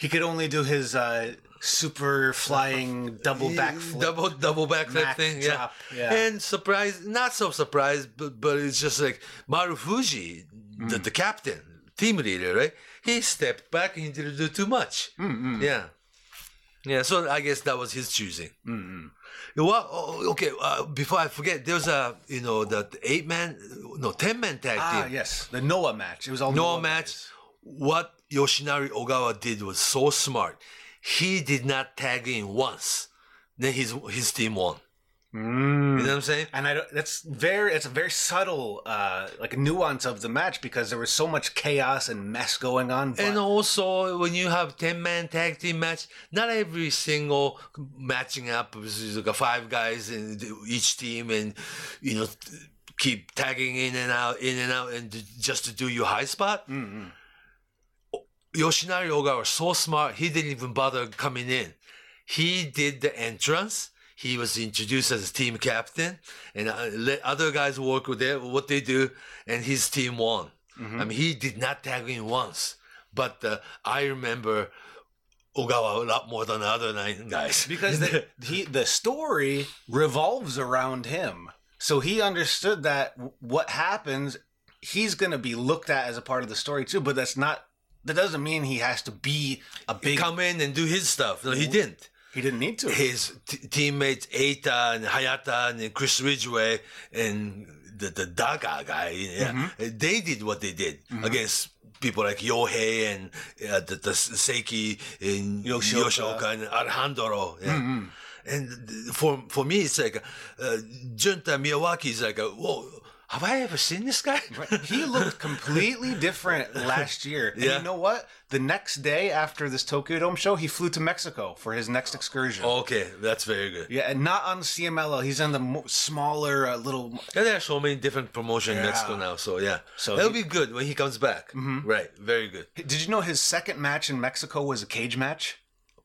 he could only do his uh super flying double backflip double double backflip thing. Yeah. yeah. and surprise, not so surprised, but but it's just like Marufuji, the, Mm. the captain, team leader, right? He stepped back and he didn't do too much. Mm, Yeah, yeah. So I guess that was his choosing. Mm-hmm. Well, oh, okay. Uh, before I forget, there's a you know the eight man, no ten man tag ah team. yes the Noah match it was all No Noah match. guys. What Yoshinari Ogawa did was so smart. He did not tag in once. Then his his team won. Mm. You know what I'm saying? and I don't, that's very it's a very subtle uh like nuance of the match because there was so much chaos and mess going on. But And also, when you have ten man tag team match, not every single matching up is like a five guys in each team, and you know keep tagging in and out, in and out, and just to do your high spot. Yoshinari Ogawa was so smart, he didn't even bother coming in. He did the entrance. He was introduced as a team captain, and uh, let other guys work with their, what they do, and his team won. I mean, he did not tag in once, but uh, I remember Ogawa a lot more than the other nine guys because the, (laughs) he the story revolves around him, so he understood that what happens, he's going to be looked at as a part of the story too. But that's not. That doesn't mean he has to be a big. come in and do his stuff. No, he didn't. He didn't need to. his t- teammates Eita and Hayata and Chris Ridgway and the the Daga guy, yeah, they did what they did against people like Yohei and uh, the, the Seiki and Yoshioka. Yoshioka, and Alejandro. Yeah. And for for me, it's like uh, Junta Miyawaki is like, a, whoa, have I ever seen this guy? (laughs) he looked completely different last year. And Yeah. you know what? The next day after this Tokyo Dome show, he flew to Mexico for his next excursion. okay, that's very good. Yeah, and not on CMLL. He's on the mo- smaller uh, little. Yeah, there are so many different promotions in Mexico now, so yeah. So it'll he- be good when he comes back. Right, very good. Did you know his second match in Mexico was a cage match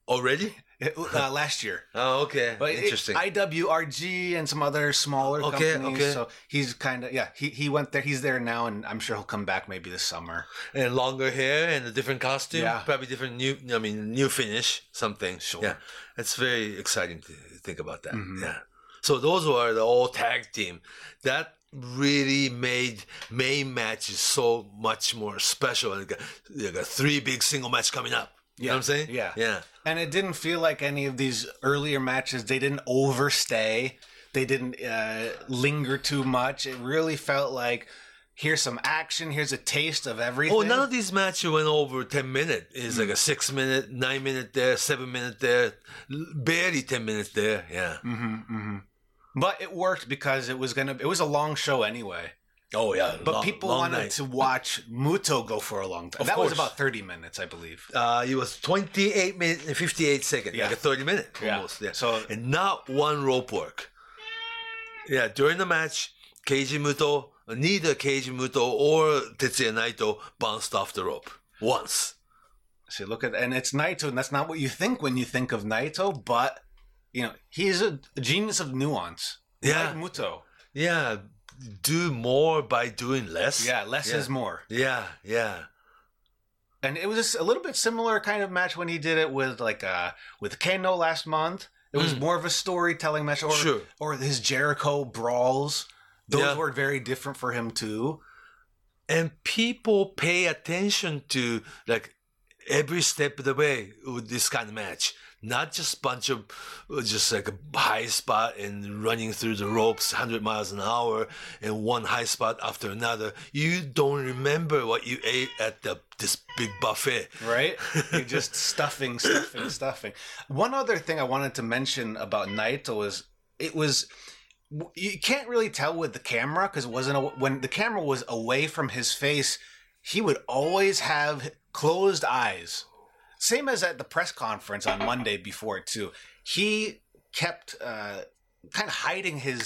Already? It- uh, (laughs) last year? Oh, okay. But it- Interesting. IWRG and some other smaller Okay, companies. okay. So he's kind of yeah. He he went there. He's there now, and I'm sure he'll come back maybe this summer. and longer hair and a different costume. Yeah. Probably different new. I mean, new finish. Something. Sure. Yeah, it's very exciting to think about that. Mm-hmm. Yeah. So those were the all tag team. That really made main matches so much more special. Like a, like a three big single match coming up. You know what I'm saying? Yeah. Yeah. And it didn't feel like any of these earlier matches. They didn't overstay. They didn't uh, linger too much. It really felt like here's some action. Here's a taste of everything. Oh, none of these matches went over 10 minutes. It's like a six minute, nine minute there, seven minute there, barely 10 minutes there. Yeah. Mm-hmm, But it worked because it was gonna. It was a long show anyway. Oh, yeah. But long- people long wanted night. to watch Muto go for a long time. Of that was about thirty minutes, I believe. Uh, it was 28 minutes and 58 seconds, Yeah. like a 30 minute Yeah. almost. Yeah. So- and not one rope work. Yeah, during the match, Keiji Muto, neither Keiji Muto or Tetsuya Naito bounced off the rope once. See, look at and it's Naito, and that's not what you think when you think of Naito. But you know, he's a, a genius of nuance. Yeah. like Muto. Yeah, do more by doing less. Yeah, less Yeah. is more. Yeah, yeah. And it was a little bit similar kind of match when he did it with like uh with Kenoh last month. It was more of a storytelling match, or Mm. Sure. or his Jericho brawls. Those Yeah. were very different for him too. and people pay attention to like every step of the way with this kind of match not just bunch of uh, just like a high spot and running through the ropes 100 miles an hour and one high spot after another you don't remember what you ate at the this big buffet right? (laughs) You're just stuffing, stuffing, stuffing. One other thing I wanted to mention about Naito was it was you can't really tell with the camera because it wasn't a, when the camera was away from his face. He would always have closed eyes, same as at the press conference on Monday before too. He kept uh, kind of hiding his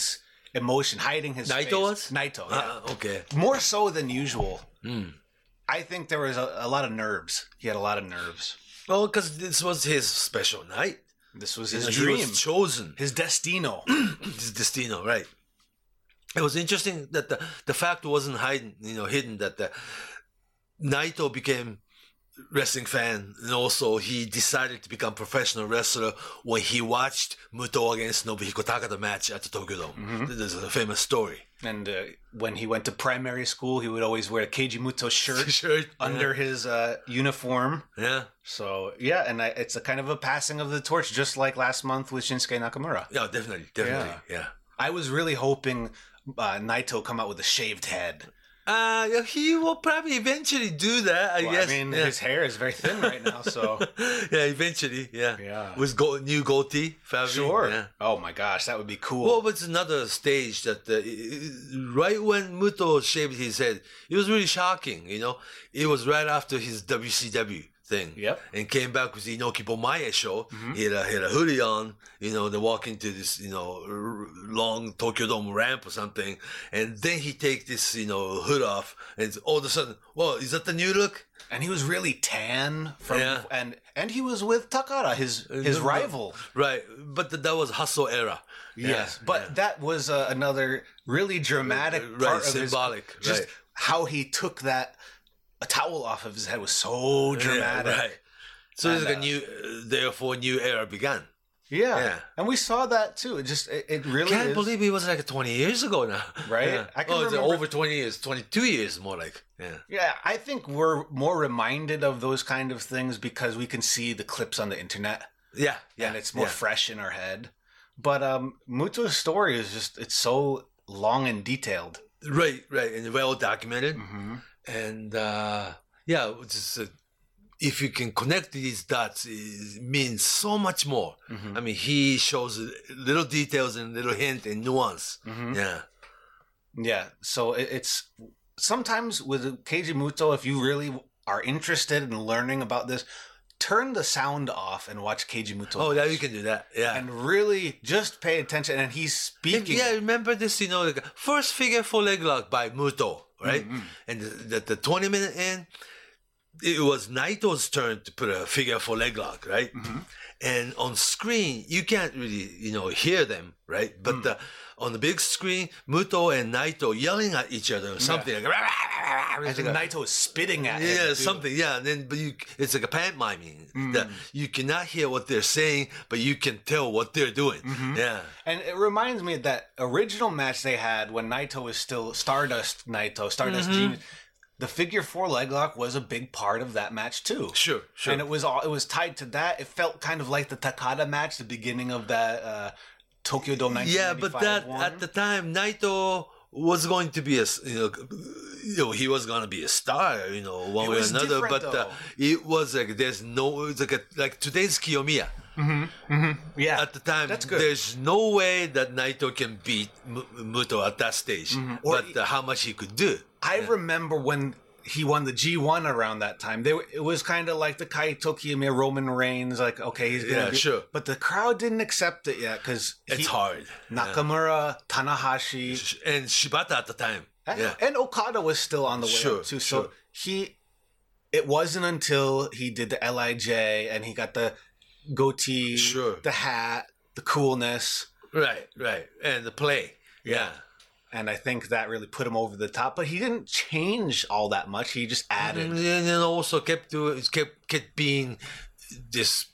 emotion, hiding his Naito face. was? Naito, yeah. Uh, okay more so than usual. Hmm. I think there was a, a lot of nerves. He had a lot of nerves. well because this was his special night This was his he dream, was chosen his destino. (clears throat) his destino, right? It was interesting that the the fact wasn't hidden, you know, hidden that the Naito became wrestling fan and also he decided to become professional wrestler when he watched Muto against Nobuhiko Takada match at the Tokyo Dome. This is a famous story. and uh, when he went to primary school, he would always wear a Keiji Muto shirt (laughs) Shirt, under his uh, uniform. Yeah. So yeah, and I, it's a kind of a passing of the torch, just like last month with Shinsuke Nakamura. Yeah, definitely, definitely. Yeah. I was really hoping uh, Naito come out with a shaved head. Uh, he will probably eventually do that, I Well, guess. I mean, yeah. his hair is very thin right now, so (laughs) yeah, eventually, yeah. Yeah. With go- new goatee, probably. sure. Yeah. Oh my gosh, that would be cool. Well, it's another stage that uh, right when Muto shaved his head, it was really shocking. You know, it was right after his WCW thing. Yep. Mm-hmm. And came back with the Inoki Bom-Ba-Ye show. He had a he had a hoodie on. You know, they walk into this you know r- long Tokyo Dome ramp or something, and then he take this you know hood off, and all of a sudden, well, is that the new look? and he was really tan from Yeah. and and he was with Takara, his his No, no. rival. Right, but th- that was hustle era. Yes, Yeah, but yeah. that was uh, another really dramatic Right, part of his- symbolic, just right. how he took that a towel off of his head was so dramatic. Yeah, right. So it's And, like a uh, new, uh, therefore, new era began. Yeah. Yeah. and we saw that too. It just it, it really Can't is. believe it was like 20 years ago now. Right? Yeah. I can oh, remember- over 20 years, 22 years more like. Yeah. Yeah, I think we're more reminded of those kind of things because we can see the clips on the internet Yeah, yeah. and it's more yeah. fresh in our head. But um Muto's story is just it's so long and detailed. Right, right, and well documented. Mm-hmm. And uh, yeah, just, uh, if you can connect these dots, it means so much more. Mm-hmm. I mean, he shows little details and little hint and nuance. Mm-hmm. Yeah. Yeah, so it, it's sometimes with Keiji Muto, if you really are interested in learning about this, turn the sound off and watch Keiji Muto. Oh, yeah, you can do that. Yeah. and really just pay attention. And he's speaking. Yeah, remember this, you know, like first figure four leg lock by Muto, right? Mm-hmm. And the, the, the 20 minute in, it was Naito's turn to put a figure four leg lock, right? Mm-hmm. And on screen, you can't really, you know, hear them, right? But Mm. the, on the big screen, Muto and Naito yelling at each other, or something like, I think like Naito is spitting at yeah, something. Yeah, and then but you, it's like a pantomiming. That Mm. you cannot hear what they're saying, but you can tell what they're doing. Mm-hmm. Yeah. And it reminds me of that original match they had when Naito was still Stardust Naito, Stardust Mm-hmm. Genius. The figure four leg lock was a big part of that match too. Sure, sure. And it was all it was tied to that. It felt kind of like the Takada match, the beginning of that uh, Tokyo Dome Yeah, but that one. at the time, Naito was going to be a you know you know, he was gonna be a star, you know, one way or another. But uh, it was like there's no like a, like today's Kiyomiya. Yeah. At the time, That's good. there's no way that Naito can beat M- Muto at that stage. Mm-hmm. But uh, how much he could do. I remember when he won the G1 around that time. They, it was kind of like the Kaito Kiyomiya Roman Reigns, like okay, he's gonna Yeah, be- sure. But the crowd didn't accept it yet because It's hard. Nakamura, Tanahashi, And Shibata at the time. and, Yeah. and Okada was still on the way Sure, up too. sure. So he, it wasn't until he did the Lij and he got the goatee, Sure. the hat, the coolness. Right, right. And the play. Yeah. And I think that really put him over the top. But he didn't change all that much. He just added. And then also kept doing kept kept being this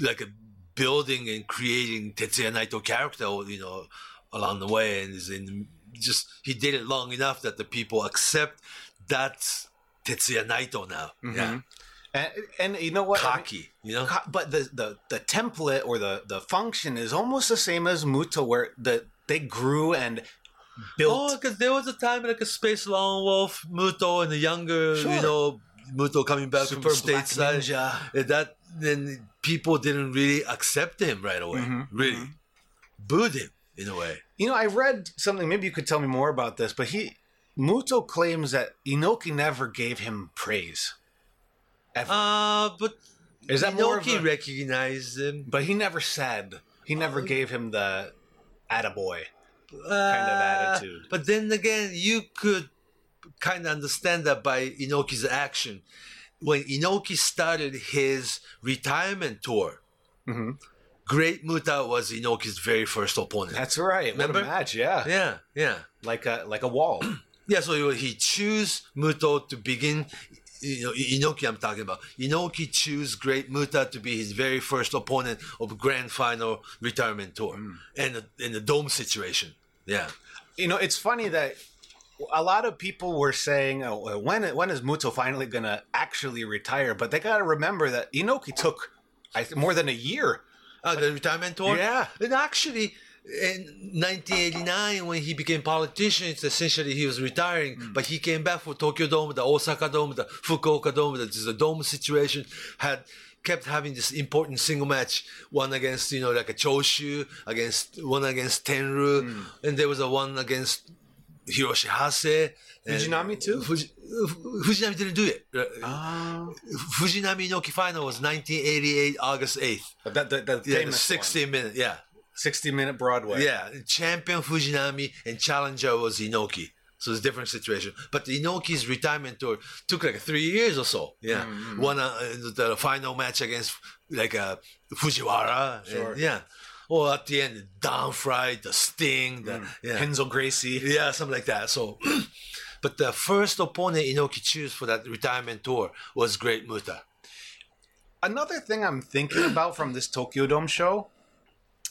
like a building and creating Tetsuya Naito character, you know, along the way, and is in just he did it long enough that the people accept that's Tetsuya Naito now. Mm-hmm. Yeah, And, and you know what? I mean- cocky, you know. Co- but the, the the template or the the function is almost the same as Muto, where the they grew and built. Oh, because there was a time like a Space Lone Wolf, Muto, and the younger, Sure. you know, Muto coming back Super from Black stateside. Ninja. And that then people didn't really accept him right away. Mm-hmm, Really, booed him in a way. You know, I read something. Maybe you could tell me more about this. But he Muto claims that Inoki never gave him praise. Ever. Uh, but is that Inoki a- recognized him? But he never said. He never Uh, gave him the attaboy. kind of attitude. Uh, But then again, you could kind of understand that by Inoki's action. When Inoki started his retirement tour, Mm-hmm. Great Muta was Inoki's very first opponent. That's right. Remember? What a match, yeah. yeah, yeah. Like a like a wall. (clears throat) Yeah, so he chose Muto to begin. You know, Inoki, I'm talking about. Inoki choose Great Muta to be his very first opponent of Grand Final retirement tour, and in the dome situation. Yeah, you know, it's funny that a lot of people were saying, oh, when when is Muto finally gonna actually retire? But they got to remember that Inoki took I th- more than a year. uh, the retirement tour. Yeah. and actually, in 1989, when he became politician, it's essentially he was retiring, mm. but he came back for Tokyo Dome, the Osaka Dome, the Fukuoka Dome, the, the dome situation had kept having this important single match, one against you know like a Choshu, against one against Tenryu, mm. and there was a one against Hiroshi Hase. Fujinami too? Fuji, Fujinami didn't do it. Uh, ah. Fujinami Inoki final was 1988 August 8th. That, that, that Yeah, the famous 60 minute. Yeah, 60 minute Broadway. yeah. Champion Fujinami and challenger was Inoki. So it's a different situation. But Inoki's retirement tour took like three years or so. Yeah, Mm-hmm. one uh, the, final match against like uh, Fujiwara. and- yeah. Or at the end, Don Frye, the Sting, the Mm. yeah. Henzo Gracie. Yeah, something like that. So, (clears throat) but the first opponent Inoki chose for that retirement tour was Great Muta. Another thing I'm thinking about from this Tokyo Dome show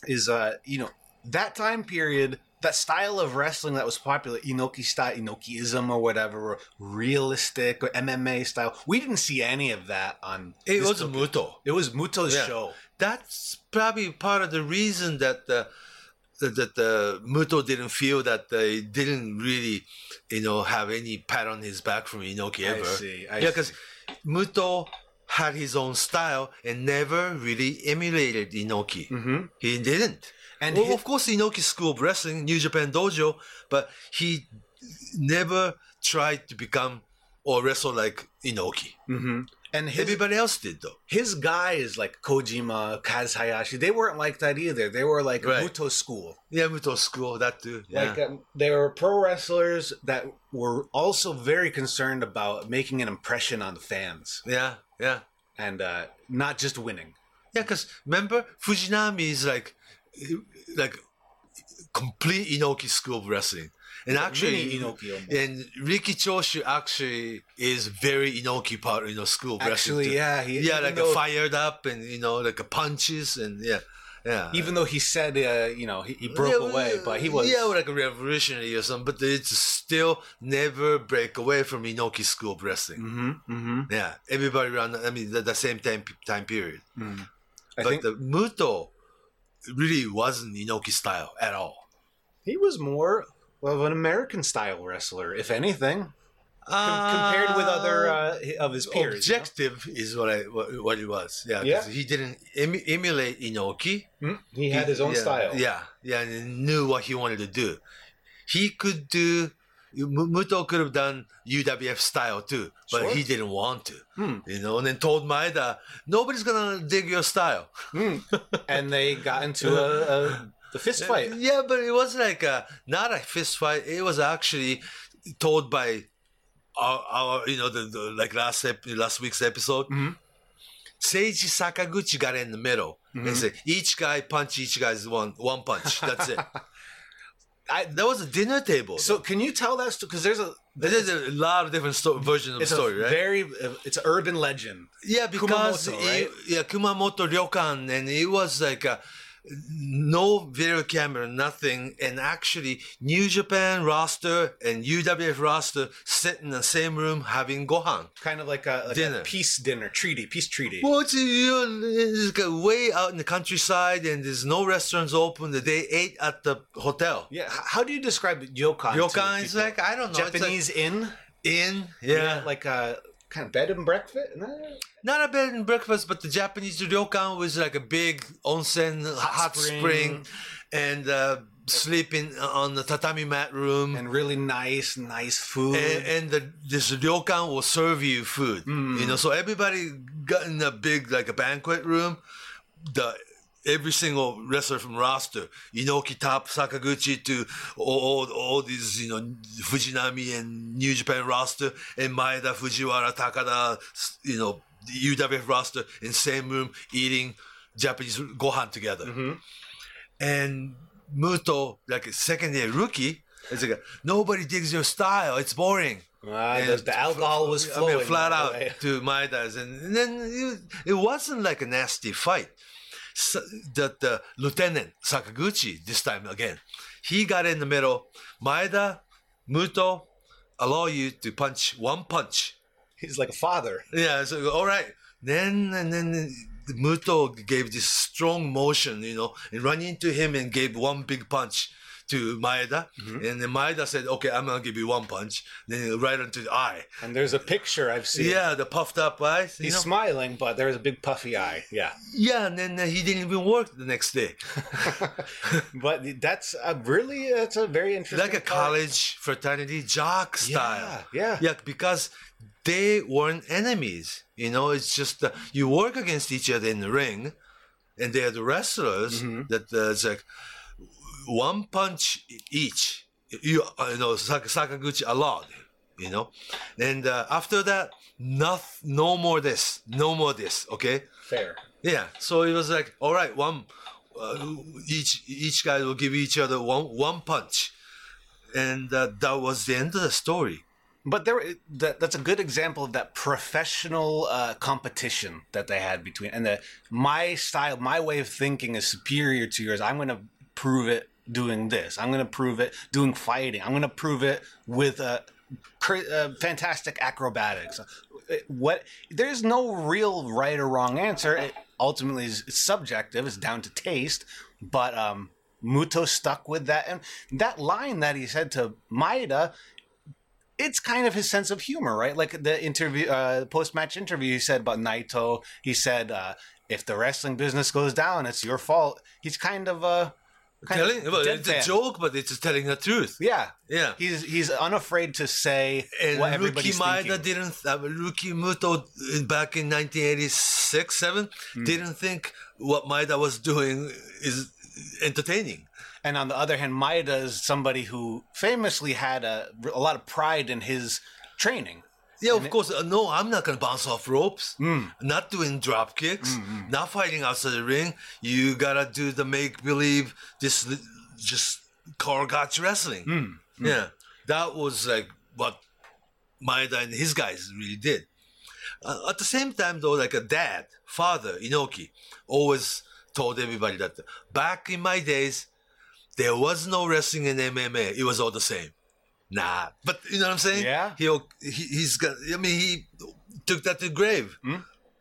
is, uh, you know, that time period, that style of wrestling that was popular, Inoki style, Inokiism or whatever, or realistic or MMA style. We didn't see any of that on. It was Tokyo- Muto. It was Muto's Yeah. show. That's probably part of the reason that the that, that the Muto didn't feel that they didn't really, you know, have any pat on his back from Inoki I ever. see, I yeah, because Muto had his own style and never really emulated Inoki. Mhm. He didn't. And well, hi- of course, Inoki School of Wrestling, New Japan Dojo, but he never tried to become or wrestle like Inoki. Mm-hmm. And his, Everybody else did, though. his guys like Kojima, Kaz Hayashi, they weren't like that either. They were like Right. Muto school. Yeah, Muto School, that too. Yeah. Like um, they were pro wrestlers that were also very concerned about making an impression on the fans yeah, yeah. and uh, not just winning. Yeah, because remember, Fujinami is like, like complete Inoki school of wrestling. And actually, mini Inoki almost. and Riki Choshu actually is very Inoki part, you know, school of wrestling. Actually, yeah, he- yeah, like though- fired up and you know, like a punches and yeah, yeah. Even though he said, uh, you know, he, he broke Yeah, away, but he was. yeah, like a revolutionary or something. But it's still never break away from Inoki school of wrestling. hmm hmm Yeah, everybody around. I mean, the, the same time time period. I but think the Muto really wasn't Inoki style at all. he was more of an American style wrestler, if anything, com- compared with other uh, of his peers. you know? Objective is what I what, what it was. Yeah, Yeah. he didn't emu- emulate Inoki. Hmm? He had his own yeah, style. Yeah, yeah, and he knew what he wanted to do. He could do. Muto could have done UWF style too, but Sure. he didn't want to. Hmm. You know, and then told Maeda, nobody's gonna dig your style. Hmm. and they got into a, a the fist fight. Yeah, but it was like a, not a fist fight. It was actually told by our, our you know, the, the like last ep- last week's episode. Mhm. Seiji Sakaguchi got in the middle Mm-hmm. and said, each guy punch each guy's one one punch. That's it. (laughs) I, that was a dinner table. so can you tell that story? because there's a there's a lot of different sto- versions of the story, a right? very it's an urban legend. Yeah, because Kumamoto, it- right? yeah, Kumamoto Ryokan, and it was like a, no video camera, nothing, and actually New Japan roster and UWF roster sit in the same room having gohan. Kind of like a, like Dinner. a peace dinner, treaty, peace treaty. Well, it's, you know, it's like way out in the countryside, and there's no restaurants open. They ate at the hotel. yeah, how do you describe ryokan? to Ryokan is like I don't know, it's like Japanese inn. inn, yeah, like a kind of bed and breakfast. No? not a bed and breakfast, but the Japanese ryokan was like a big onsen hot, spring. spring. and uh, sleeping on the tatami mat room. and really nice, nice food. and, and the this ryokan will serve you food. Mm. You know, so everybody got in a big like a banquet room. The every single wrestler from roster, Inoki Top, Sakaguchi to all, all, these, you know, Fujinami and New Japan roster, and Maeda, Fujiwara, Takada, you know, the UWF roster in same room eating Japanese gohan together. And Muto, like a second year rookie, it's like nobody digs your style. It's boring. Ah, And the, the alcohol was I flowing. mean, flat out way. to Maeda's, and, and then it, it wasn't like a nasty fight. That the lieutenant Sakaguchi this time again, he got in the middle. Maeda, Muto, allow you to punch one punch. He's like a father. Yeah, so all right. Then and then Muto gave this strong motion, you know, and ran into him and gave one big punch to Maeda. Mm-hmm. And then Maeda said, "Okay, I'm gonna give you one punch." Then right into the eye. And there's a picture I've seen. Yeah, the puffed up eyes. He's know? smiling, but there's a big puffy eye. Yeah. yeah, and then uh, he didn't even work the next day. (laughs) (laughs) But that's a really, that's a very interesting. like a part. college fraternity jock style. yeah. yeah, because they weren't enemies. You know, it's just uh, you work against each other in the ring, and they're the wrestlers Mm-hmm. that uh, it's like one punch each. You, you know, Sak- Sakaguchi allowed. You know, and uh, after that, not, no more this, no more this. Okay. Fair. Yeah, so it was like, all right, one, uh, each each guy will give each other one one punch, and uh, that was the end of the story. But there, that, that's a good example of that professional uh, competition that they had between, and the my style, my way of thinking is superior to yours. I'm going to prove it doing this. I'm going to prove it doing fighting. I'm going to prove it with uh, cra- uh, fantastic acrobatics. What? There's no real right or wrong answer. It ultimately is it's subjective. It's down to taste. But um, Muto stuck with that, and that line that he said to Maeda it's kind of his sense of humor, right? Like the interview, uh, post match interview, he said about Naito. He said, uh, "If the wrestling business goes down, it's your fault." He's kind of uh, Telling, of well, it's a joke, but it's telling the truth. Yeah, Yeah. He's he's unafraid to say And what everybody's Maeda thinking. didn't, uh, Rookie Muto uh, back in 1986 7 Hmm. didn't think what Maeda was doing is entertaining. And on the other hand, Maeda is somebody who famously had a, a lot of pride in his training. Yeah, of course. Uh, no, I'm not going to bounce off ropes. Hmm. Not doing drop kicks. Not fighting outside the ring. You got to do the make believe, this just Karl Gotch wrestling. Hmm. Yeah. That was like what Maeda and his guys really did. Uh, at the same time, though, like a dad, father, Inoki, always told everybody that back in my days, there was no wrestling in MMA. It was all the same. Nah, but you know what I'm saying? Yeah. He'll, he, he's got. I mean, he took that to the grave.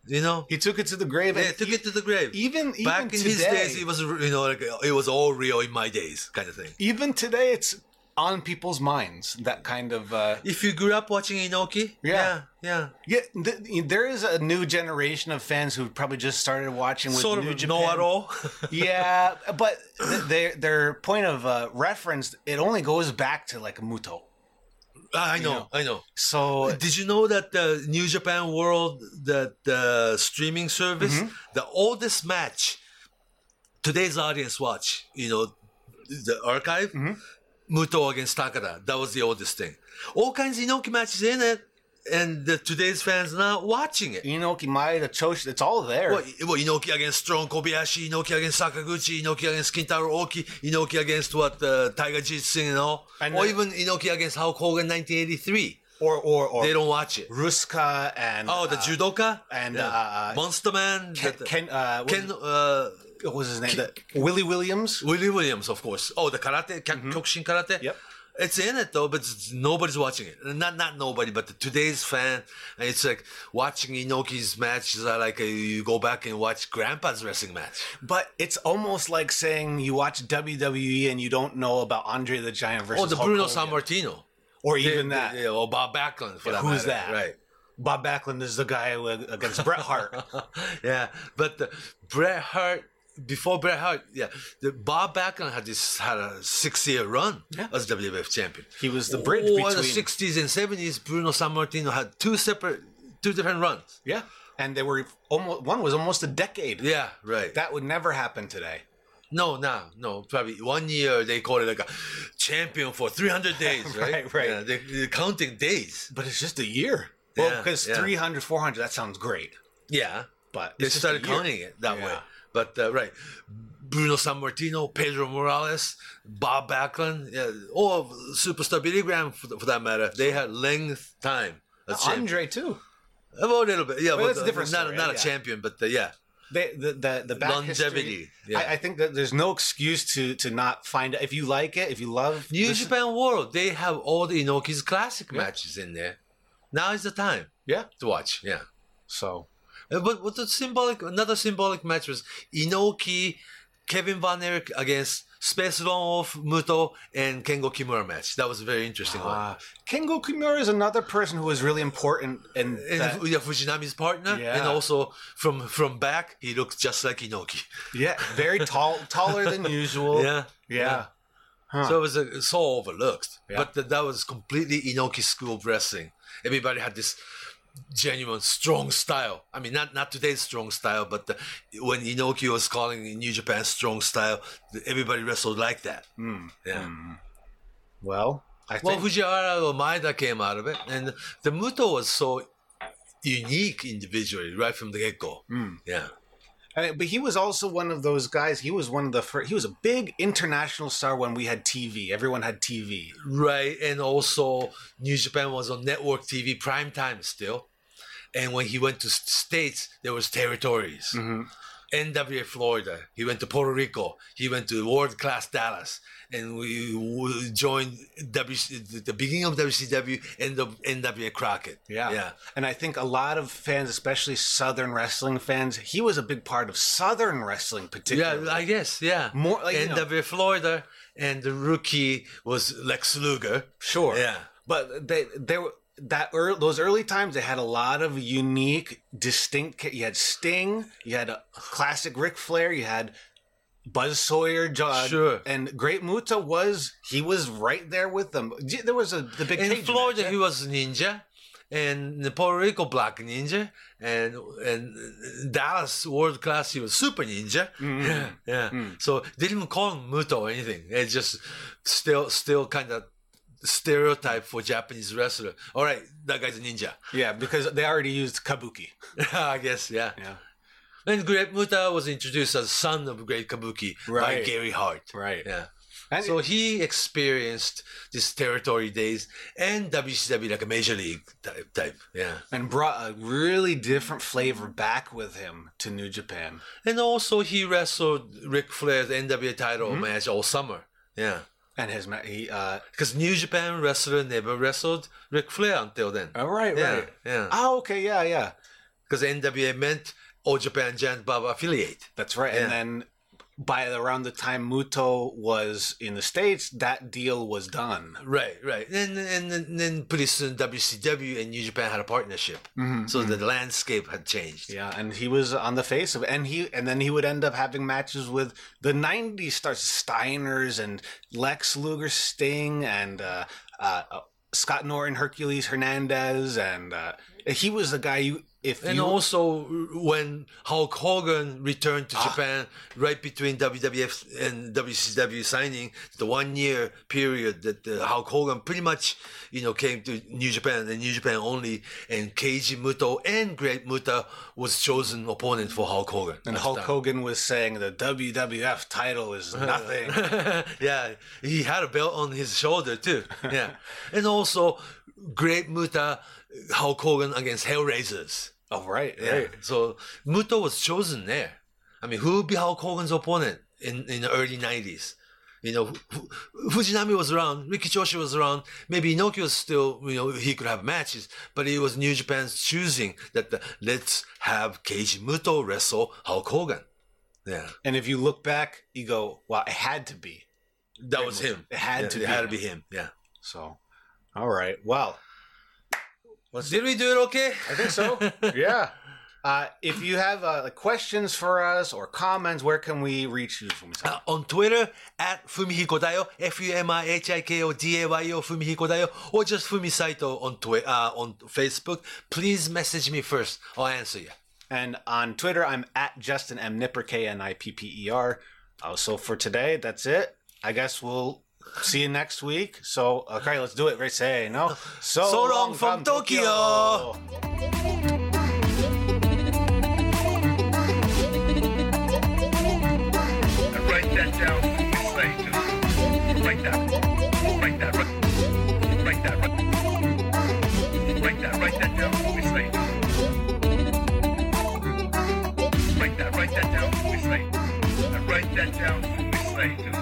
You know, Hmm? He took it to the grave. yeah, took it to the grave. even even back in today, his days, it was you know like it was all real in my days kind of thing. even today, it's on people's minds. That kind of uh, If you grew up watching Inoki, Yeah. yeah, yeah. Th- there is a new generation of fans who probably just started watching with sort New of Japan. know it all. (laughs) yeah, but th- their their point of uh, reference it only goes back to like Muto. I know, know. I know. So Did you know that the New Japan World, that the streaming service, Mm-hmm. the oldest match today's audience watch, you know, the archive, Mm-hmm. Muto against Takada, that was the oldest thing. All kinds of Inoki matches in it, and the, today's fans not watching it. Inoki Maeda, Choshu, it's all there. Well, well, Inoki against Strong Kobayashi, Inoki against Sakaguchi, Inoki against Kintaro Oki, Inoki against what uh, Tiger Jitsu and all, And or the- even Inoki against Hulk Hogan 1983. Or or or They don't watch it. Ruska and Oh, the uh, judoka and, Yeah. uh, Monster Man, Ken, the- Ken, uh, Ken, uh, what was his name? The- Willie Williams. Willie Williams, of course. Oh, the karate, Kya- mm-hmm. Kyokushin karate. Yep. It's in it though, but nobody's watching it. Not not nobody, but the, today's fan. And it's like watching Inoki's matches are uh, like a, you go back and watch Grandpa's wrestling match. But it's almost like saying you watch WWE and you don't know about Andre the Giant versus Oh, the Hulk Bruno. Sammartino. or even They- that. they- yeah, or Bob Backlund for Yeah, that who's matter. that? Right. Bob Backlund is the guy against Bret Hart. (laughs) yeah, but the Bret Hart before Bret Hart, yeah, the Bob Backlund had this had a six year run as WWF champion. He was the bridge in between the sixties and seventies. Bruno Sammartino had two separate, two different runs. yeah, and they were almost one was almost a decade. Yeah, right. That would never happen today. no, no, no. Probably one year they call it like a champion for three hundred days, (laughs) right? Right, right. Yeah, they, they're counting days. But it's just a year. Well, because yeah. 300, 400, that sounds great. Yeah, But they started counting it that Yeah. way. But uh, right, Bruno Sammartino, Pedro Morales, Bob Backlund, yeah, or Superstar Billy Graham for, for that matter, they had length time. champion. Andre too. a little bit, yeah, Well, but that's uh, different not story, not yeah. a champion, but uh, yeah, They, the the the back Longevity, history, yeah. I, I think that there's no excuse to to not find it. If you like it, if you love New Japan World, they have all the Inoki's classic matches in there. Now is the time yeah. to watch. Yeah. So Uh, But what the symbolic another symbolic match was Inoki, Kevin Von Erich against Space Wolf, Muto, and Kengo Kimura match. That was a very interesting one. uh, Kengo Kimura is another person who was really important in And that. yeah, Fujinami's partner, Yeah. and also from from back, he looks just like Inoki. Yeah, very tall, (laughs) taller than usual. Yeah, yeah. Huh. So it was uh, so overlooked, Yeah. but th- that was completely Inoki school wrestling. Everybody had this genuine strong style. I mean, not not today's strong style, but the, when Inoki was calling New Japan strong style, everybody wrestled like that. Hmm. Yeah. Hmm. well, I Well, think Fujiwara or Maeda came out of it, and the Muto was so unique individually right from the get go. Hmm. Yeah. I but he was also one of those guys. He was one of the first. He was a big international star when we had TV. Everyone had TV. Right, and also New Japan was on network TV prime time still, and when he went to states, there was territories. Mm-hmm. NWA Florida. He went to Puerto Rico. He went to World Class Dallas, and we, we joined WC, the beginning of WCW and the NWA Crockett. yeah. Yeah. And I think a lot of fans, especially Southern wrestling fans, he was a big part of Southern wrestling, particularly. Yeah, I guess, yeah. More like, you know- NWA Florida, and the rookie was Lex Luger. Sure. Yeah. But they they were that early, those early times they had a lot of unique, distinct. You had Sting, you had a classic Ric Flair, you had Buzz Sawyer, John, Sure. and Great Muta was he was right there with them. There was a the big In Florida, match, he was Ninja, and the Puerto Rico, Black Ninja, and and Dallas World Class, he was Super Ninja. Mm-hmm. (laughs) Yeah, yeah. So they didn't call him Muto or anything. It's just still still kind of stereotype for Japanese wrestler. All right, that guy's a ninja. yeah, because they already used kabuki. (laughs) I guess, yeah. Yeah, And Great Muta was introduced as son of Great Kabuki by Right. Gary Hart. right. Yeah. And so he experienced this territory days and WCW like a major league type. type. Yeah. and brought a really different flavor back with him to New Japan. And also he wrestled Ric Flair's NWA title Mm-hmm. match all summer. Yeah. And his he uh Because New Japan wrestler never wrestled Ric Flair until then. oh right yeah, right Yeah. oh okay yeah yeah Because NWA meant All Japan Giant Baba affiliate. that's right Yeah. and then by around the time Muto was in the states, that deal was done. Right, right. And, and, and then pretty soon WCW and New Japan had a partnership. So the landscape had changed. Yeah, and he was on the face of and he and then he would end up having matches with the '90s stars, Steiners and Lex Luger, Sting, and uh, uh, uh, Scott Norton, Hercules Hernandez, and uh, he was the guy you if And you also when Hulk Hogan returned to Japan right between WWF and WCW signing, the one year period that uh, Hulk Hogan pretty much, you know, came to New Japan and New Japan only, and Keiji Muto and Great Muta was chosen opponent for Hulk Hogan. and Hulk time. Hogan was saying the WWF title is (laughs) nothing. (laughs) yeah, he had a belt on his shoulder too. (laughs) Yeah, and also Great Muta, Hulk Hogan against Hellraisers. oh right, Yeah. right. So Muto was chosen there. I mean, who would be Hulk Hogan's opponent in, in the early 90s? You know, Fujinami was around, Riki Choshu was around, maybe Inoki was still, you know, he could have matches, but it was New Japan's choosing that the, let's have Keiji Muto wrestle Hulk Hogan. Yeah, And if you look back, you go, well, it had to be." that was him. It had Yeah, to it be had to be him. Yeah. So, all right. Well, Did we do it okay? I think so. (laughs) yeah. Uh, if you have uh, questions for us or comments, where can we reach you? From Uh, on Twitter at Fumihiko Dayo, F U M I H I K O D A Y O Fumihiko Dayo, or just Fumisaito on Twi- uh, on Facebook. Please message me first. I'll answer you. And on Twitter, I'm at Justin M Knipper K N I P P E R. Uh, so for today, that's it. I guess we'll see you next week. So okay, let's do it. Right, say no. So, So long from Tokyo. Write that down. Say, just write that. Write that. Write, write that. Write, write that. Write that down. Say, write that. Write that down. Say, write that down. Say,